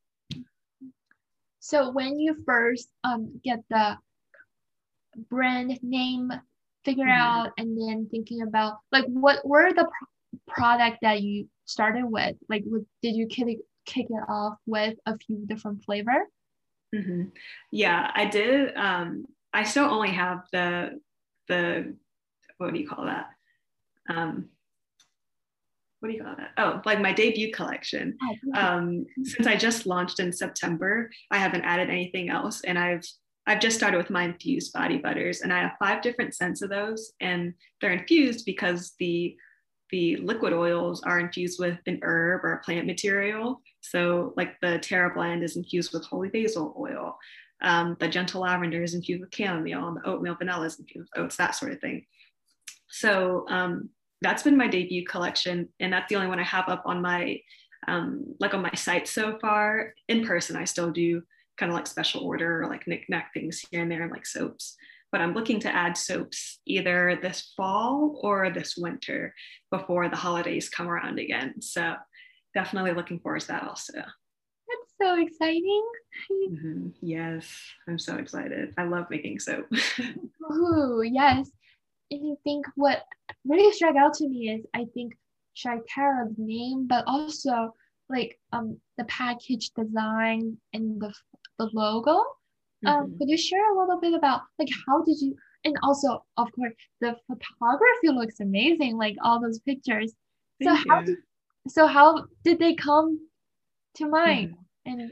so when you first um, get the brand name figured mm-hmm. out and then thinking about like what were the product that you started with like what, did you kick it, kick it off with a few different flavor mm-hmm. yeah i did um, I still only have the the what do you call that? Um, what do you call that? Oh, like my debut collection. Oh, um, since I just launched in September, I haven't added anything else, and I've I've just started with my infused body butters, and I have five different scents of those, and they're infused because the the liquid oils are infused with an herb or a plant material. So, like the Terra blend is infused with holy basil oil. Um, the gentle lavender is infused with chamomile, and the oatmeal vanilla is infused with oats, that sort of thing. So um, that's been my debut collection, and that's the only one I have up on my um, like on my site so far. In person, I still do kind of like special order or like knickknack things here and there, and like soaps. But I'm looking to add soaps either this fall or this winter before the holidays come around again. So definitely looking forward to that also That's so exciting. Mm-hmm. Yes, I'm so excited. I love making soap. Ooh, yes. And I think what really struck out to me is I think Cheyterra's name, but also like um the package design and the the logo. Um, mm-hmm. could you share a little bit about like how did you and also of course the photography looks amazing, like all those pictures. Thank so you. how did so how did they come to mind? Mm-hmm. And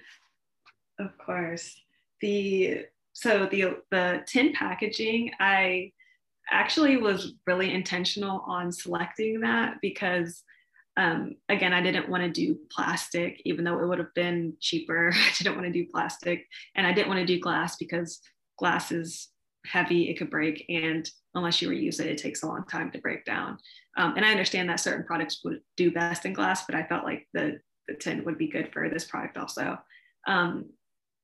of course, the so the the tin packaging, I actually was really intentional on selecting that because um, again, I didn't want to do plastic, even though it would have been cheaper. I didn't want to do plastic. And I didn't want to do glass because glass is heavy, it could break. And unless you reuse it, it takes a long time to break down. Um, and I understand that certain products would do best in glass, but I felt like the, the tin would be good for this product also. Um,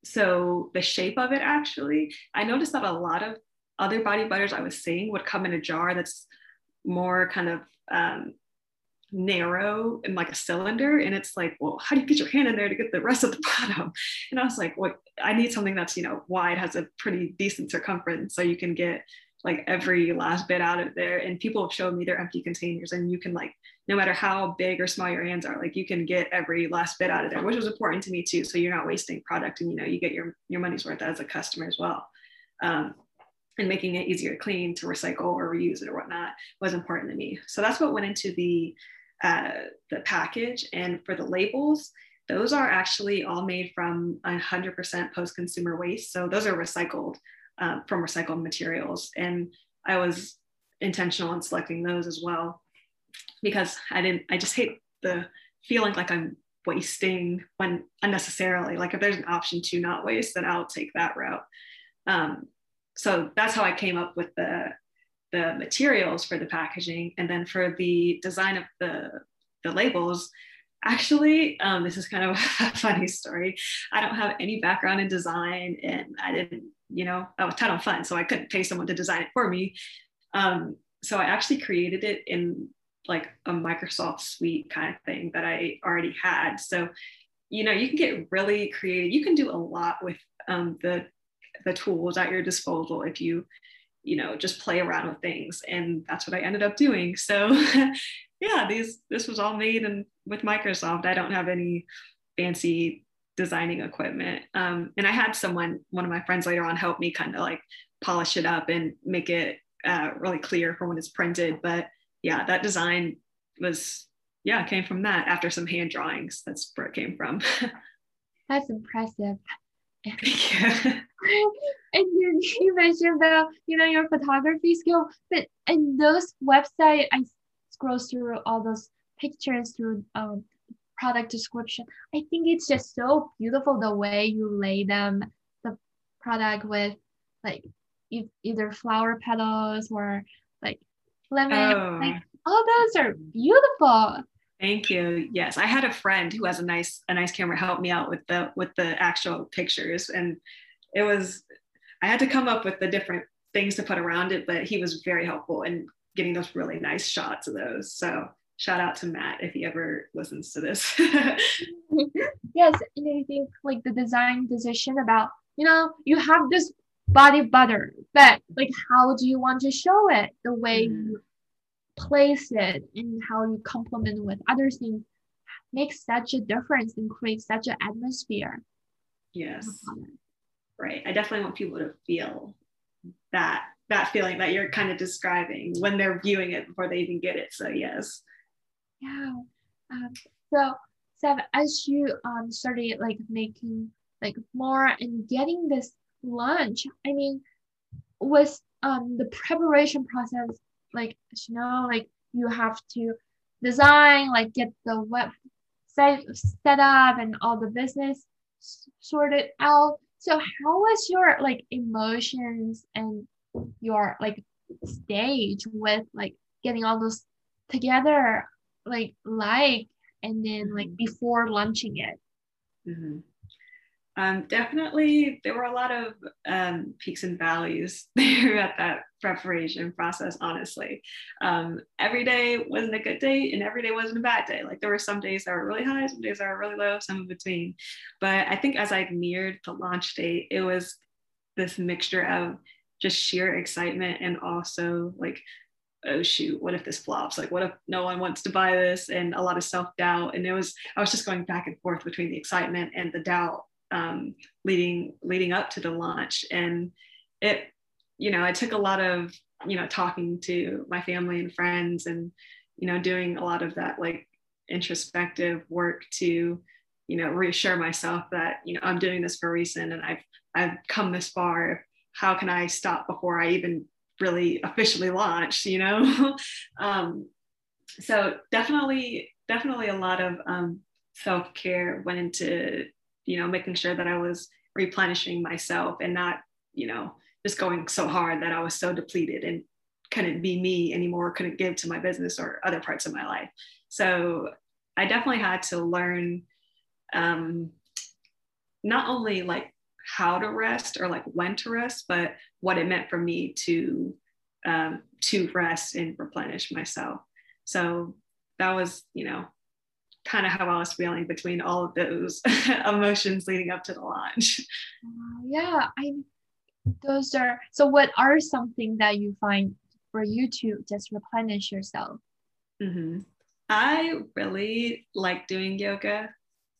so the shape of it actually, I noticed that a lot of other body butters I was seeing would come in a jar that's more kind of um, narrow and like a cylinder and it's like well how do you get your hand in there to get the rest of the bottom? And i was like what i need something that's you know wide has a pretty decent circumference so you can get like every last bit out of there. And people have shown me their empty containers and you can like no matter how big or small your hands are like you can get every last bit out of there which was important to me too so you're not wasting product and you know you get your your money's worth as a customer as well. Um, and making it easier to clean to recycle or reuse it or whatnot was important to me. So that's what went into the uh, the package. And for the labels, those are actually all made from 100% post-consumer waste. So those are recycled uh, from recycled materials. And I was intentional in selecting those as well because I didn't, I just hate the feeling like I'm wasting when unnecessarily. Like if there's an option to not waste, then I'll take that route. Um, so that's how I came up with the the materials for the packaging and then for the design of the, the labels actually um, this is kind of a funny story. I don't have any background in design and i didn't you know that was ton of fun so i couldn't pay someone to design it for me. Um, so i actually created it in like a microsoft suite kind of thing that i already had. So you know you can get really creative. You can do a lot with um, the the tools at your disposal if you you know just play around with things. And that's what i ended up doing. So yeah these this was all made and with microsoft. I don't have any fancy designing equipment. Um, and i had someone one of my friends later on help me kind of like polish it up and make it uh, really clear for when it's printed. But yeah that design was yeah came from that after some hand drawings. That's where it came from. That's impressive. Yeah. and you, you mentioned the you know your photography skill but in those website i scroll through all those pictures through um, product description i think it's just so beautiful the way you lay them the product with like e- either flower petals or like lemon oh. like all those are beautiful Thank you. Yes, I had a friend who has a nice a nice camera help me out with the with the actual pictures, and it was I had to come up with the different things to put around it, but he was very helpful in getting those really nice shots of those. So shout out to Matt if he ever listens to this. yes, and I think like the design decision about you know you have this body butter, but like how do you want to show it? The way mm. you place it and how you complement with other things makes such a difference and creates such an atmosphere. Yes. Right. I definitely want people to feel that that feeling that you're kind of describing when they're viewing it before they even get it. So yes. Yeah. Um, so Sev, as you um started like making like more and getting this lunch, I mean, was um the preparation process like you know like you have to design like get the website set up and all the business sorted out so how was your like emotions and your like stage with like getting all those together like like and then like before launching it mm-hmm. Um, definitely, there were a lot of um, peaks and valleys there at that preparation process. Honestly, um, every day wasn't a good day, and every day wasn't a bad day. Like there were some days that were really high, some days that were really low, some in between. But I think as I neared the launch date, it was this mixture of just sheer excitement and also like oh shoot what if this flops like what if no one wants to buy this and a lot of self-doubt and it was i was just going back and forth between the excitement and the doubt um, leading leading up to the launch. And it you know it took a lot of you know talking to my family and friends and you know doing a lot of that like introspective work to you know reassure myself that you know i'm doing this for a reason and i've i've come this far. How can i stop before i even really officially launch you know? Um, so definitely definitely a lot of um, self-care went into you know making sure that i was replenishing myself and not you know just going so hard that i was so depleted and couldn't be me anymore couldn't give to my business or other parts of my life. So i definitely had to learn um, not only like how to rest or like when to rest but what it meant for me to um, to rest and replenish myself. So that was you know kind of how I was feeling between all of those emotions leading up to the launch. Uh, yeah, I those are so what are something that you find for you to just replenish yourself? Mm-hmm. I really like doing yoga.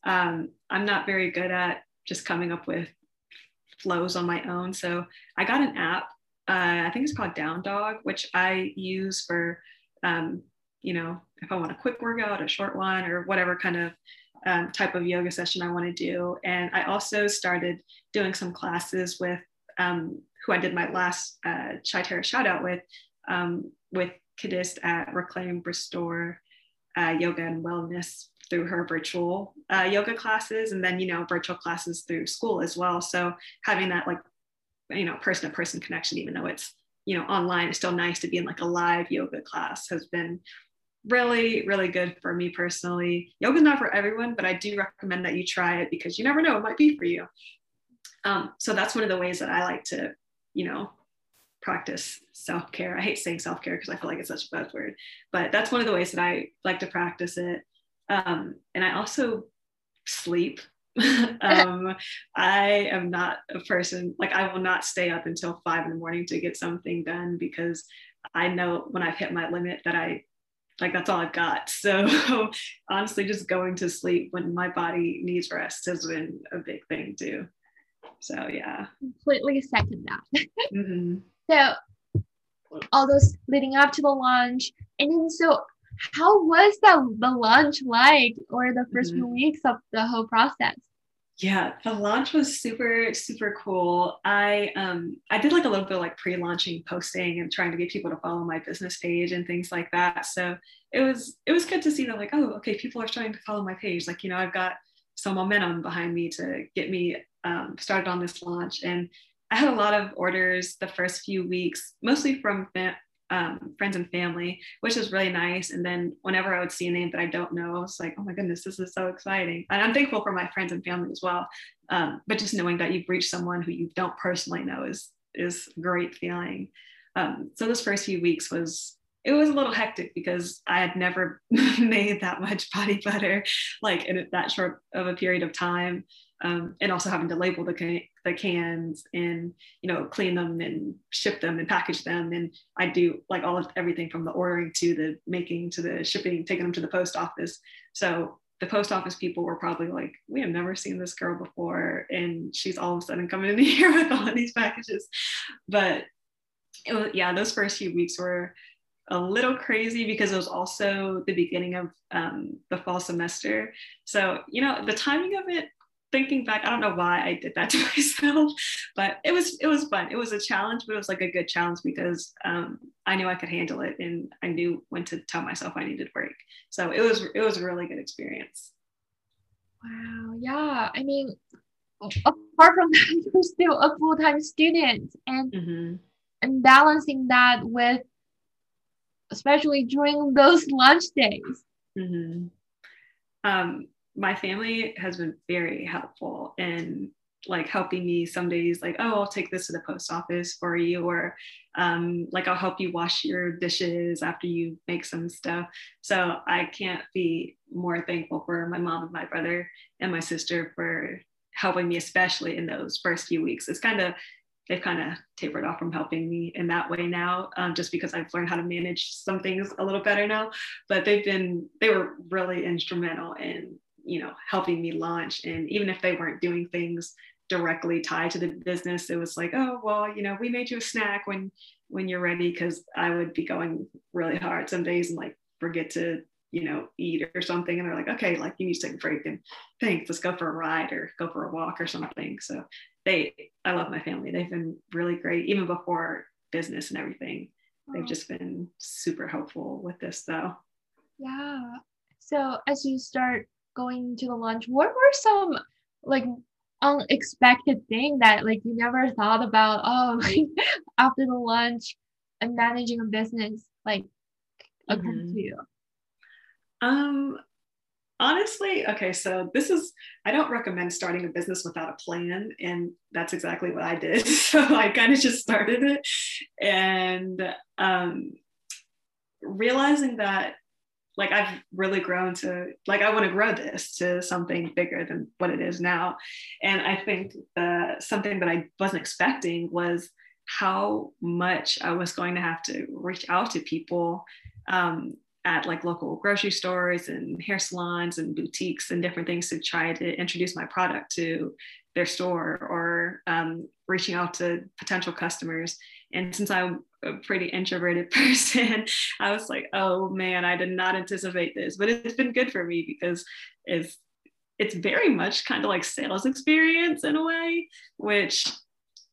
Um, I'm not very good at just coming up with flows on my own. So I got an app. Uh, I think it's called Down Dog, which I use for um, you know, if I want a quick workout, a short one, or whatever kind of um, type of yoga session I want to do. And I also started doing some classes with um, who I did my last uh, Cheyterra shout out with, um, with Kadist at Reclaim Restore uh, Yoga and Wellness through her virtual uh, yoga classes, and then you know virtual classes through school as well. So having that like you know person to person connection, even though it's you know online, it's still nice to be in like a live yoga class has been really, really good for me personally. Yoga's not for everyone, but I do recommend that you try it because you never know, it might be for you. Um, so that's one of the ways that I like to, you know, practice self care. I hate saying self care because I feel like it's such a buzzword, but that's one of the ways that I like to practice it. Um, and I also sleep. um, I am not a person like I will not stay up until five in the morning to get something done because I know when I've hit my limit that I like that's all I've got. So honestly, just going to sleep when my body needs rest has been a big thing too. So yeah. Completely second that. mm-hmm. So all those leading up to the launch, and then so how was the the launch like, or the 1st mm-hmm. few weeks of the whole process? Yeah, the launch was super, super cool. I um I did like a little bit like pre-launching posting and trying to get people to follow my business page and things like that. So it was it was good to see that like, oh, okay, people are starting to follow my page. Like, you know, I've got some momentum behind me to get me um, started on this launch. And I had a lot of orders the first few weeks, mostly from um, friends and family, which is really nice. And then whenever I would see a name that I don't know, I was like, oh my goodness, this is so exciting. And I'm thankful for my friends and family as well. Um, but just knowing that you've reached someone who you don't personally know is is a great feeling. Um, so those first few weeks was it was a little hectic because I had never made that much body butter like in that short of a period of time um, and also having to label the, can- the cans and you know clean them and ship them and package them. And i do like all of everything from the ordering to the making to the shipping taking them to the post office. So the post office people were probably like we have never seen this girl before. And she's all of a sudden coming in here with all of these packages. But it was, yeah those first few weeks were a little crazy because it was also the beginning of um, the fall semester. So you know the timing of it thinking back, I don't know why I did that to myself, but it was it was fun. It was a challenge, but it was like a good challenge because um, I knew I could handle it and I knew when to tell myself I needed a break. So it was it was a really good experience. Wow. Yeah. I mean, apart from that, you're still a full time student, and mm-hmm. and balancing that with, especially during those lunch days. Mm-hmm. Um, my family has been very helpful in like helping me some days like oh i'll take this to the post office for you or um, like i'll help you wash your dishes after you make some stuff. So i can't be more thankful for my mom and my brother and my sister for helping me especially in those first few weeks. It's kind of they've kind of tapered off from helping me in that way now um, just because i've learned how to manage some things a little better now. But they've been they were really instrumental in you know helping me launch. And even if they weren't doing things directly tied to the business it was like oh well you know we made you a snack when when you're ready because i would be going really hard some days and like forget to you know eat or something. And they're like okay like you need to take a break and thanks let's go for a ride or go for a walk or something. So they i love my family. They've been really great even before business and everything. They've just been super helpful with this though. Yeah. So as you start going to the lunch. What were some like unexpected thing that like you never thought about oh like after the lunch and managing a business like occurred mm-hmm. to you? Um honestly okay so this is i don't recommend starting a business without a plan and that's exactly what i did. So i kind of just started it. And um realizing that like I've really grown to like I want to grow this to something bigger than what it is now. And I think something that I wasn't expecting was how much I was going to have to reach out to people um, at like local grocery stores and hair salons and boutiques and different things to try to introduce my product to their store or um, reaching out to potential customers. And since I'm a pretty introverted person, I was like, oh man, I did not anticipate this, but it's been good for me because it's it's very much kind of like sales experience in a way, which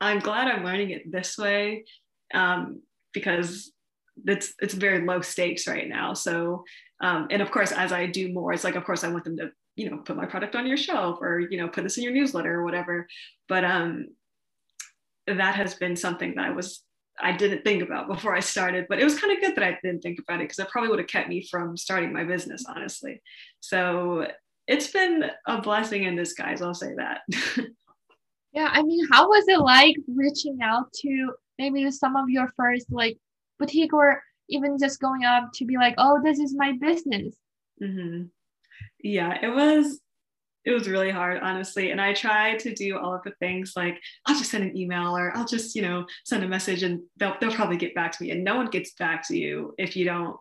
I'm glad I'm learning it this way um, because it's it's very low stakes right now. So um, and of course, as I do more, it's like of course I want them to you know put my product on your shelf or you know put this in your newsletter or whatever. But um, that has been something that I was I didn't think about before I started, but it was kind of good that I didn't think about it because it probably would have kept me from starting my business, honestly. So it's been a blessing in disguise, I'll say that. yeah, I mean, how was it like reaching out to maybe some of your first like boutique or even just going up to be like, oh, this is my business? Mm-hmm. Yeah, it was it was really hard, honestly. And I tried to do all of the things like I'll just send an email or I'll just, you know, send a message and they'll, they'll probably get back to me. And no one gets back to you if you don't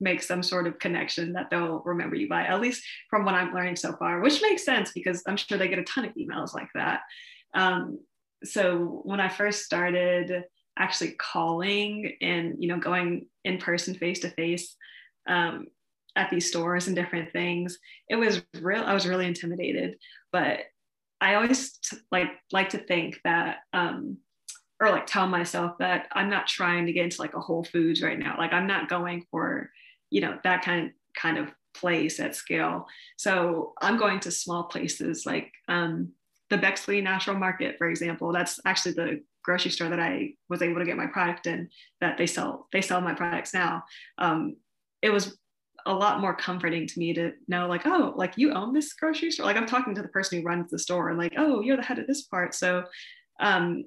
make some sort of connection that they'll remember you by, at least from what I'm learning so far, which makes sense because I'm sure they get a ton of emails like that. Um, so when I first started actually calling and, you know, going in person face to face, um, at these stores and different things. It was real i was really intimidated but i always t- like like to think that um or like tell myself that i'm not trying to get into like a whole foods right now. Like i'm not going for you know that kind kind of place at scale. So i'm going to small places like um the bexley natural market for example. That's actually the grocery store that i was able to get my product in that they sell they sell my products now. Um, it was a lot more comforting to me to know like oh like you own this grocery store? Like i'm talking to the person who runs the store and like oh you're the head of this part. So um,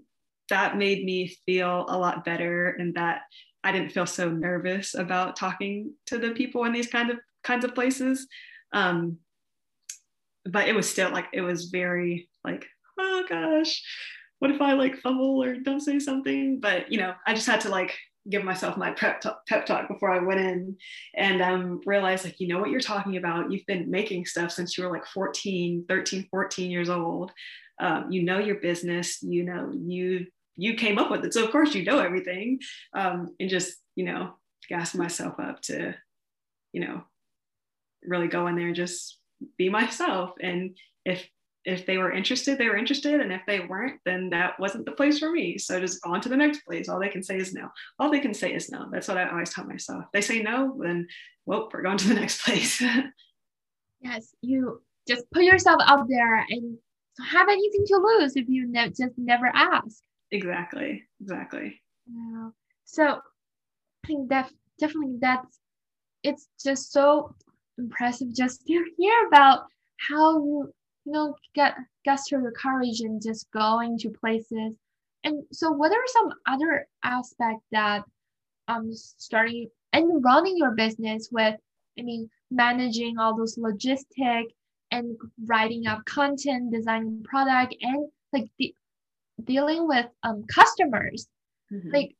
that made me feel a lot better and that i didn't feel so nervous about talking to the people in these kind of kinds of places. Um, but it was still like it was very like oh gosh what if i like fumble or don't say something? But you know i just had to like give myself my pep talk, pep talk before I went in and um, realized like, you know what you're talking about. You've been making stuff since you were like 14, 13, 14 years old. Um, you know your business, you know, you you came up with it. So of course you know everything. Um, and just, you know, gas myself up to, you know, really go in there and just be myself. And if if they were interested, they were interested. And if they weren't, then that wasn't the place for me. So just on to the next place. All they can say is no. All they can say is no. That's what I always tell myself. If they say no, then well, we're going to the next place. yes, you just put yourself out there and have anything to lose if you ne- just never ask. Exactly. Exactly. Yeah. So I think that definitely that's it's just so impressive just to hear about how you you know get gesture your courage and just going to places. And so what are some other aspects that um starting and running your business with i mean managing all those logistic and writing up content designing product and like de- dealing with um customers? Mm-hmm. like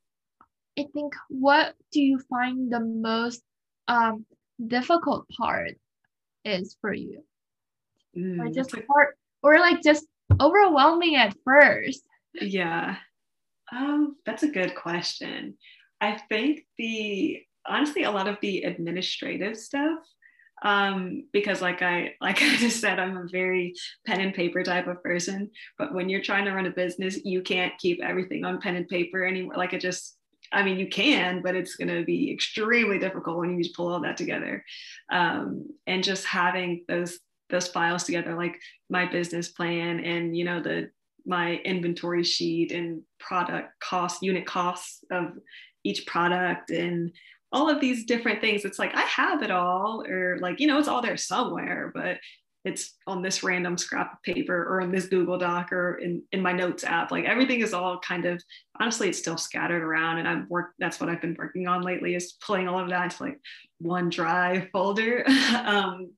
i think what do you find the most um difficult part is for you mm, or just hard or like just overwhelming at first yeah um that's a good question i think the honestly a lot of the administrative stuff um, because like I like I just said, I'm a very pen and paper type of person. But when you're trying to run a business, you can't keep everything on pen and paper anymore. Like it just, I mean, you can, but it's going to be extremely difficult when you pull all that together. Um, and just having those those files together, like my business plan and you know the my inventory sheet and product cost unit costs of each product and all of these different things. It's like i have it all or like you know it's all there somewhere but it's on this random scrap of paper or in this google doc or in, in my notes app. Like everything is all kind of honestly it's still scattered around and i'm work that's what i've been working on lately is pulling all of that into like one drive folder. Um,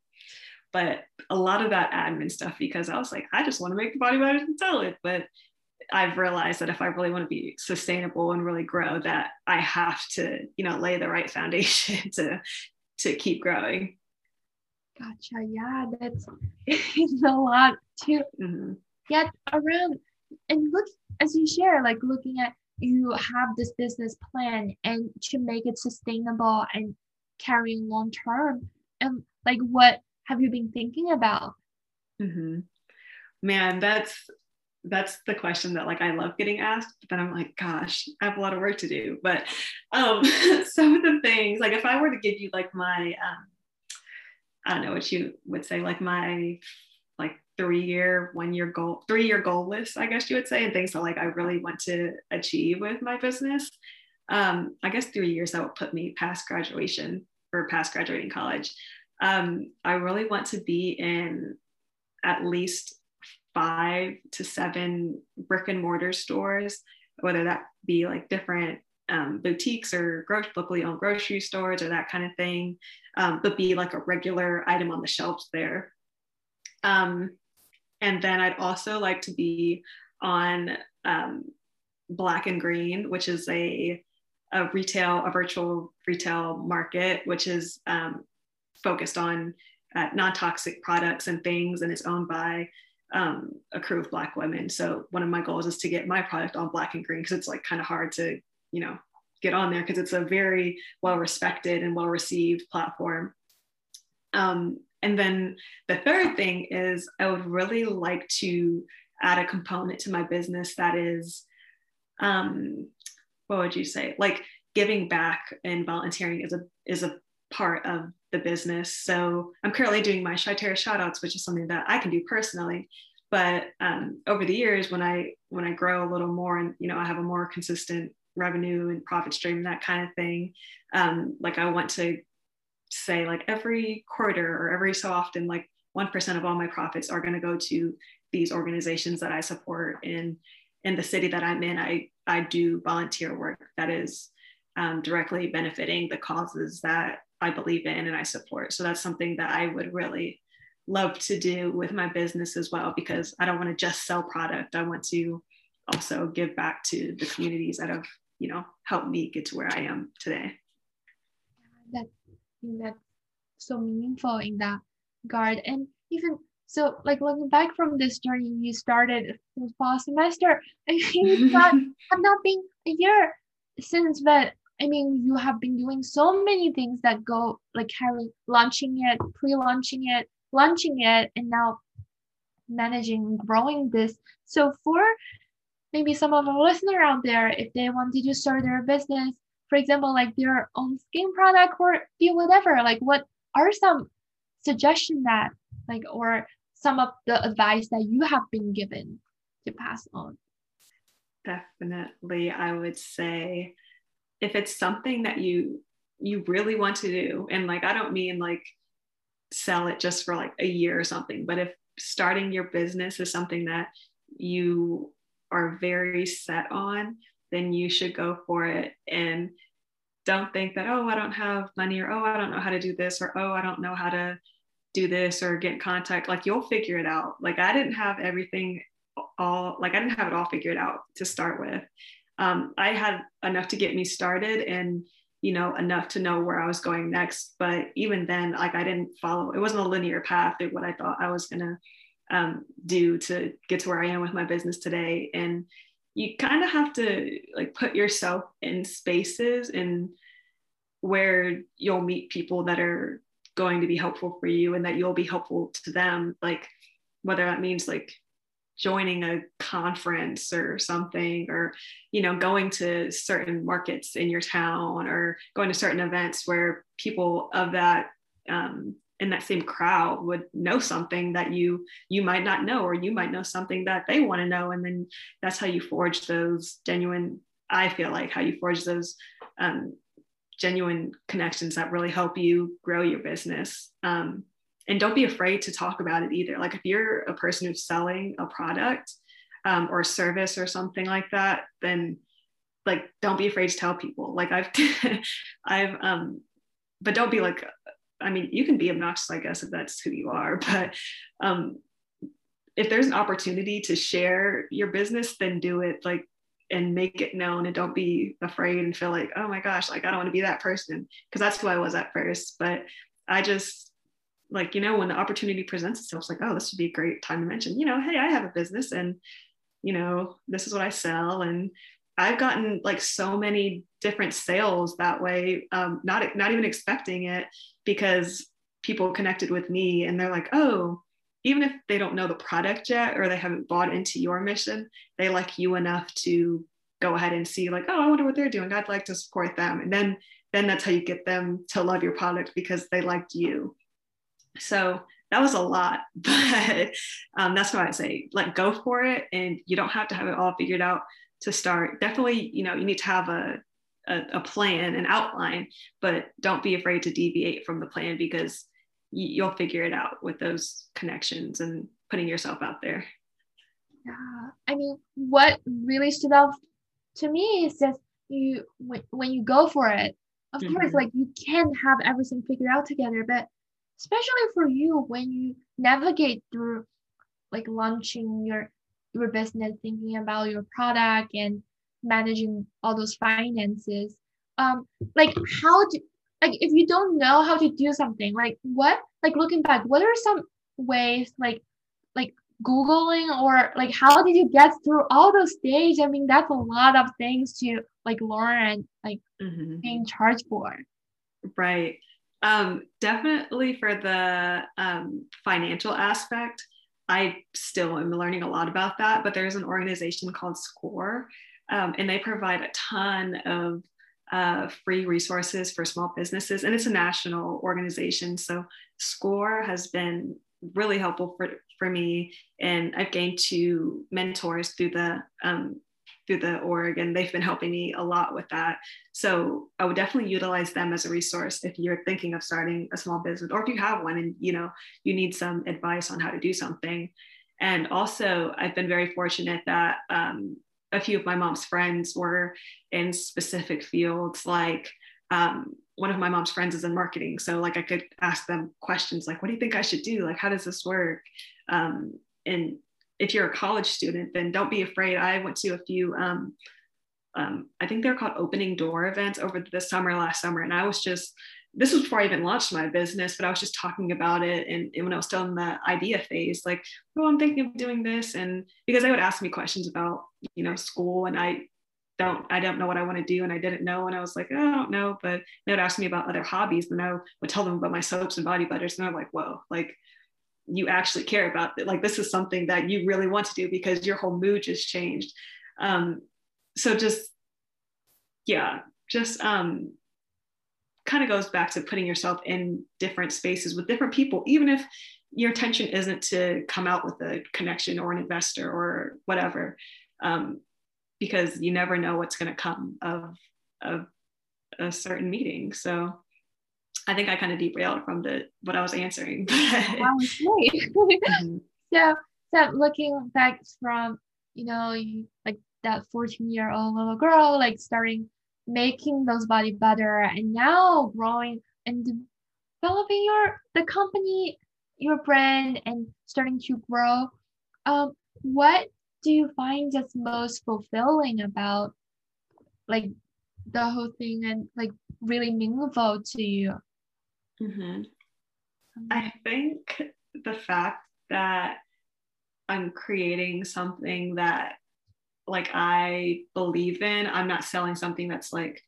but a lot of that admin stuff because i was like i just want to make the body better and sell it but I've realized that if I really want to be sustainable and really grow, that I have to, you know, lay the right foundation to to keep growing. Gotcha. Yeah, that's it's a lot to Mm-hmm. Yeah, around and look as you share, like looking at you have this business plan and to make it sustainable and carrying long term. And like, what have you been thinking about? Mm-hmm. Man, that's that's the question that like I love getting asked, but then I'm like, gosh, I have a lot of work to do. But um, some of the things, like if I were to give you like my, um, I don't know what you would say, like my like three year, one year goal, three year goal list, I guess you would say, and things that like I really want to achieve with my business. Um, I guess three years that would put me past graduation or past graduating college. Um, I really want to be in at least five to seven brick and mortar stores, whether that be like different um, boutiques or gro- locally owned grocery stores or that kind of thing, um, but be like a regular item on the shelves there. Um, and then I'd also like to be on um, Black and Green, which is a, a retail, a virtual retail market, which is um, focused on uh, non toxic products and things, and it's owned by um, a crew of black women. So one of my goals is to get my product on black and green because it's like kind of hard to, you know, get on there because it's a very well respected and well received platform. Um, and then the third thing is I would really like to add a component to my business that is, um, what would you say, like giving back and volunteering is a is a part of the business. So I'm currently doing my Cheyterra shoutouts, which is something that I can do personally. But um, over the years, when I when I grow a little more and you know I have a more consistent revenue and profit stream, that kind of thing, um, like I want to say like every quarter or every so often, like one percent of all my profits are going to go to these organizations that I support in in the city that I'm in. I I do volunteer work that is um, directly benefiting the causes that I believe in and I support. So that's something that I would really love to do with my business as well because I don't want to just sell product. I want to also give back to the communities that have, you know, helped me get to where I am today. That that's so meaningful in that regard. And even so, like looking back from this journey you started this fall semester, I mean, it's not have not been a year since, but I mean, you have been doing so many things that go like having launching it, pre-launching it, launching it, and now managing growing this. So for maybe some of our listener out there, if they wanted to start their business, for example, like their own skin product or be whatever, like what are some suggestions that like or some of the advice that you have been given to pass on? Definitely, I would say if it's something that you you really want to do and like i don't mean like sell it just for like a year or something but if starting your business is something that you are very set on then you should go for it. And don't think that oh i don't have money or oh i don't know how to do this or oh i don't know how to do this or get in contact. Like you'll figure it out. Like i didn't have everything all like i didn't have it all figured out to start with um, I had enough to get me started. And you know, enough to know where I was going next. But even then, like I didn't follow, it wasn't a linear path of what I thought I was gonna um, do to get to where I am with my business today. And you kind of have to like put yourself in spaces and where you'll meet people that are going to be helpful for you and that you'll be helpful to them. Like whether that means like joining a conference or something or you know going to certain markets in your town or going to certain events where people of that um, in that same crowd would know something that you you might not know or you might know something that they want to know. And then that's how you forge those genuine i feel like how you forge those um, genuine connections that really help you grow your business. Um, and don't be afraid to talk about it either. Like if you're a person who's selling a product um, or a service or something like that, then like don't be afraid to tell people. Like I've, I've, um, but don't be like, I mean, you can be obnoxious, I guess, if that's who you are. But um, if there's an opportunity to share your business, then do it. Like and make it known and don't be afraid and feel like oh my gosh like i don't want to be that person because that's who i was at first but i just like you know when the opportunity presents itself it's like oh this would be a great time to mention you know hey i have a business and you know this is what i sell. And i've gotten like so many different sales that way um, not not even expecting it because people connected with me and they're like oh even if they don't know the product yet or they haven't bought into your mission they like you enough to go ahead and see like oh i wonder what they're doing. I'd like to support them. And then then that's how you get them to love your product because they liked you so that was a lot, but um, that's why I say like go for it, and you don't have to have it all figured out to start. Definitely, you know, you need to have a a, a plan, an outline, but don't be afraid to deviate from the plan because you'll figure it out with those connections and putting yourself out there. Yeah, I mean, what really stood out to me is just you when, when you go for it, of mm-hmm. course, like you can have everything figured out together, but especially for you when you navigate through like launching your your business thinking about your product and managing all those finances um like how do like if you don't know how to do something like what like looking back what are some ways like like googling or like how did you get through all those stages i mean that's a lot of things to like learn and like mm-hmm. being charged for. Right um, definitely for the um, financial aspect, I still am learning a lot about that. But there's an organization called SCORE, um, and they provide a ton of uh, free resources for small businesses, and it's a national organization. So SCORE has been really helpful for, for me, and I've gained two mentors through the um, through the org and they've been helping me a lot with that. So i would definitely utilize them as a resource if you're thinking of starting a small business or if you have one and you know you need some advice on how to do something. And also i've been very fortunate that um, a few of my mom's friends were in specific fields like um, one of my mom's friends is in marketing. So like i could ask them questions like what do you think i should do? Like how does this work? Um, and if you're a college student, then don't be afraid. I went to a few, um, um, I think they're called opening door events over the summer last summer. And I was just, this was before I even launched my business, but I was just talking about it. And, and when I was still in the idea phase, like, oh, I'm thinking of doing this. And because they would ask me questions about, you know, school and I don't, I don't know what I want to do. And I didn't know. And I was like, oh, I don't know. But they would ask me about other hobbies. And I would tell them about my soaps and body butters. And I'm like, whoa, like you actually care about it. Like this is something that you really want to do because your whole mood just changed. Um, so just, yeah, just um, kind of goes back to putting yourself in different spaces with different people, even if your intention isn't to come out with a connection or an investor or whatever, um, because you never know what's going to come of, of a certain meeting. So I think I kind of derailed from the what I was answering. that was great. mm-hmm. So, so looking back from you know like that 14 year old little girl like starting making those body butter and now growing and developing your the company your brand and starting to grow um what do you find that's most fulfilling about like the whole thing and like really meaningful to you? Mm-hmm. I think the fact that I'm creating something that like I believe in, I'm not selling something that's like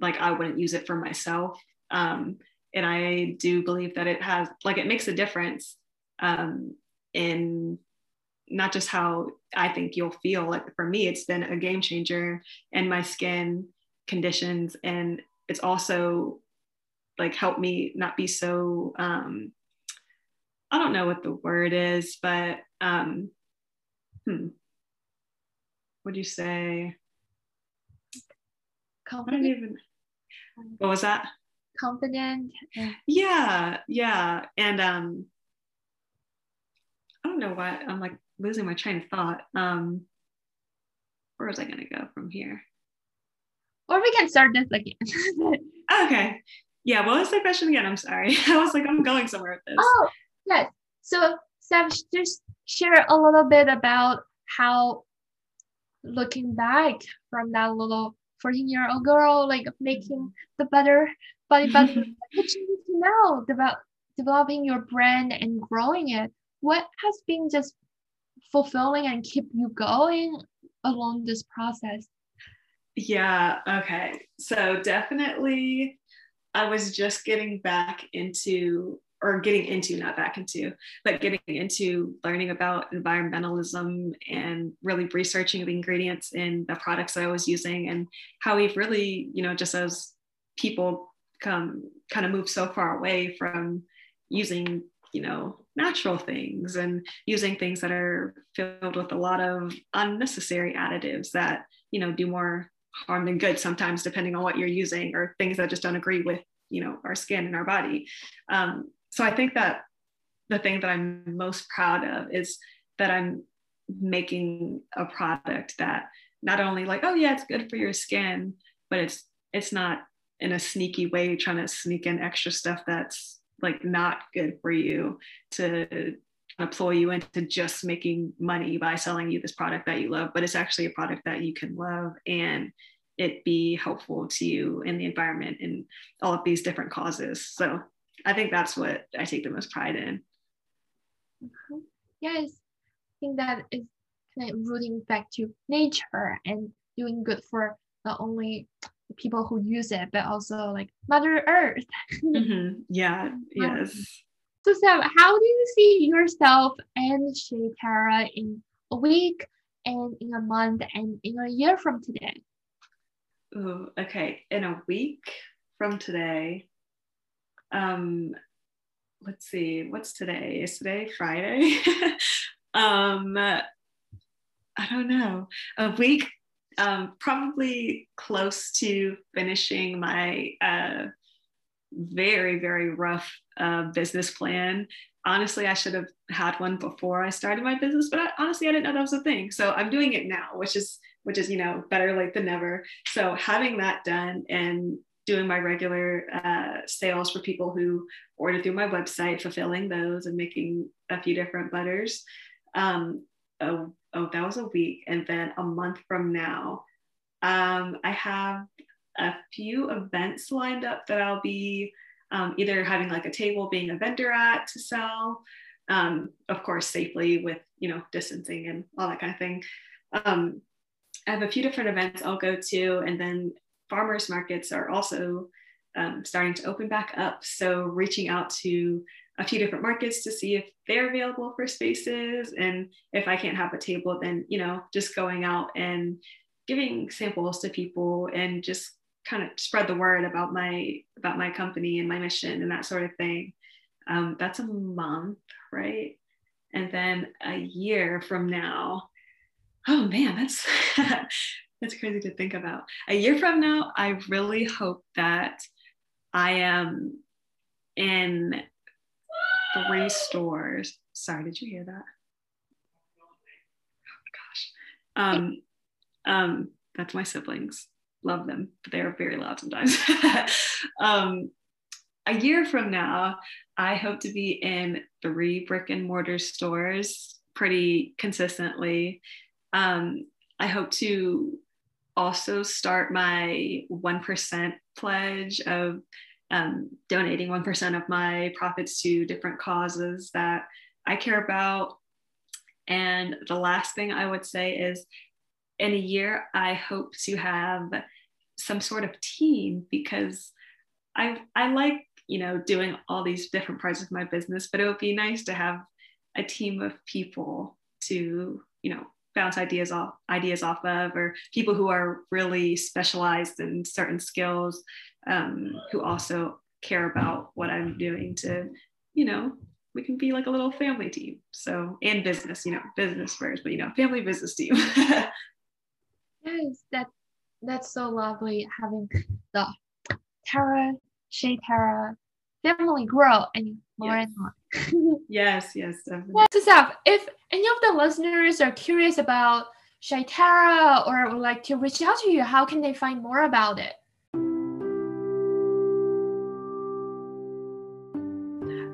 like I wouldn't use it for myself. Um, and I do believe that it has like it makes a difference um, in not just how I think you'll feel. Like for me, it's been a game changer in my skin conditions, and it's also like helped me not be so um, I don't know what the word is, but um, hmm, would you say? Confident. Even, what was that? Confident. Yeah, yeah, and um, I don't know why I'm like losing my train of thought. Um, where was I gonna go from here? Or we can start this again. okay. Yeah, what was the question again? I'm sorry. I was like, I'm going somewhere with this. Oh, yes. So, Steph, just share a little bit about how looking back from that little 14 year old girl, like making the better body better, what you need to know about developing your brand and growing it. What has been just fulfilling and keep you going along this process? Yeah, okay. So definitely I was just getting back into or getting into not back into but getting into learning about environmentalism and really researching the ingredients in the products i was using and how we've really you know just as people come kind of move so far away from using you know natural things and using things that are filled with a lot of unnecessary additives that you know do more harm than good sometimes depending on what you're using or things that just don't agree with you know our skin and our body. Um, so i think that the thing that i'm most proud of is that i'm making a product that not only like oh yeah it's good for your skin but it's it's not in a sneaky way trying to sneak in extra stuff that's like not good for you to employ you into just making money by selling you this product that you love but it's actually a product that you can love and it be helpful to you in the environment and all of these different causes so i think that's what i take the most pride in mm-hmm. yes i think that is kind of rooting back to nature and doing good for not only the people who use it but also like mother earth mm-hmm. yeah yes so Sam, how do you see yourself and Shea Terra in a week and in a month and in a year from today? Ooh, okay in a week from today um let's see what's today? Is today friday? Um i don't know. A week um probably close to finishing my uh very very rough uh, business plan honestly i should have had one before i started my business but I, honestly i didn't know that was a thing so i'm doing it now which is which is you know better late than never so having that done and doing my regular uh, sales for people who order through my website, fulfilling those and making a few different butters. Um, oh, oh, that was a week. And then a month from now, um, I have a few events lined up that I'll be um, either having like a table being a vendor at to sell, um, of course, safely with, you know, distancing and all that kind of thing. Um, I have a few different events I'll go to, and then farmers markets are also um, starting to open back up. So reaching out to a few different markets to see if they're available for spaces, and if I can't have a table, then you know just going out and giving samples to people and just kind of spread the word about my about my company and my mission and that sort of thing. Um, that's a month, right? And then a year from now, oh man, that's that's crazy to think about. A year from now, I really hope that I am in three stores. Sorry, did you hear that? Oh gosh. Um, um, that's my siblings. Love them, but they are very loud sometimes. um, a year from now, I hope to be in three brick and mortar stores pretty consistently. Um, I hope to also start my 1% pledge of um, donating 1% of my profits to different causes that I care about. And the last thing I would say is in a year, I hope to have some sort of team because I, I like, you know, doing all these different parts of my business, but it would be nice to have a team of people to, you know, bounce ideas off ideas off of or people who are really specialized in certain skills um, who also care about what i'm doing to you know we can be like a little family team. So and business you know business first but you know family business team yes that that's so lovely having the Tara Cheyterra family grow and more yes. and more. yes, yes, definitely. Well, Saf, if any of the listeners are curious about Cheyterra or would like to reach out to you, how can they find more about it?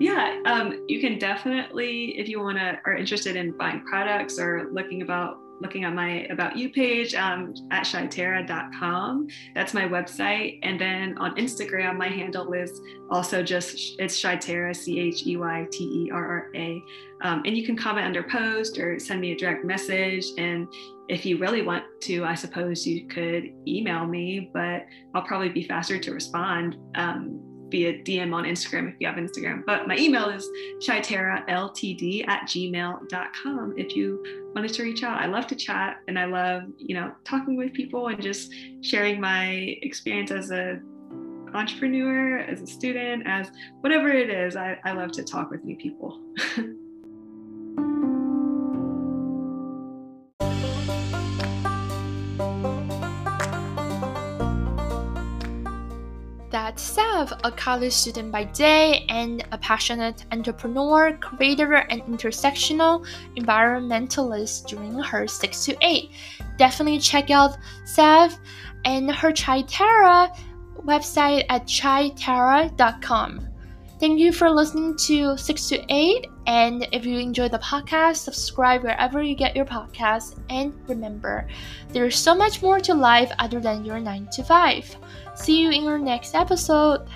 Yeah, um, you can definitely, if you want to, are interested in buying products or looking about looking at my About You page um, at cheyterra.com. That's my website. And then on Instagram, my handle is also just, it's Cheyterra, C H E Y T E R R A. Um, and you can comment under post or send me a direct message. And if you really want to, I suppose you could email me, but I'll probably be faster to respond. Um, via DM on Instagram if you have Instagram. But my email is cheyterraltd at gmail.com if you wanted to reach out. I love to chat and I love, you know, talking with people and just sharing my experience as a entrepreneur, as a student, as whatever it is. I, I love to talk with new people. a college student by day and a passionate entrepreneur, creator, and intersectional environmentalist during her 6 to 8. Definitely check out Sav and her Cheyterra website at cheyterra.com. Thank you for listening to 6 to 8. And if you enjoy the podcast, subscribe wherever you get your podcasts. And remember, there's so much more to life other than your 9 to 5. See you in our next episode.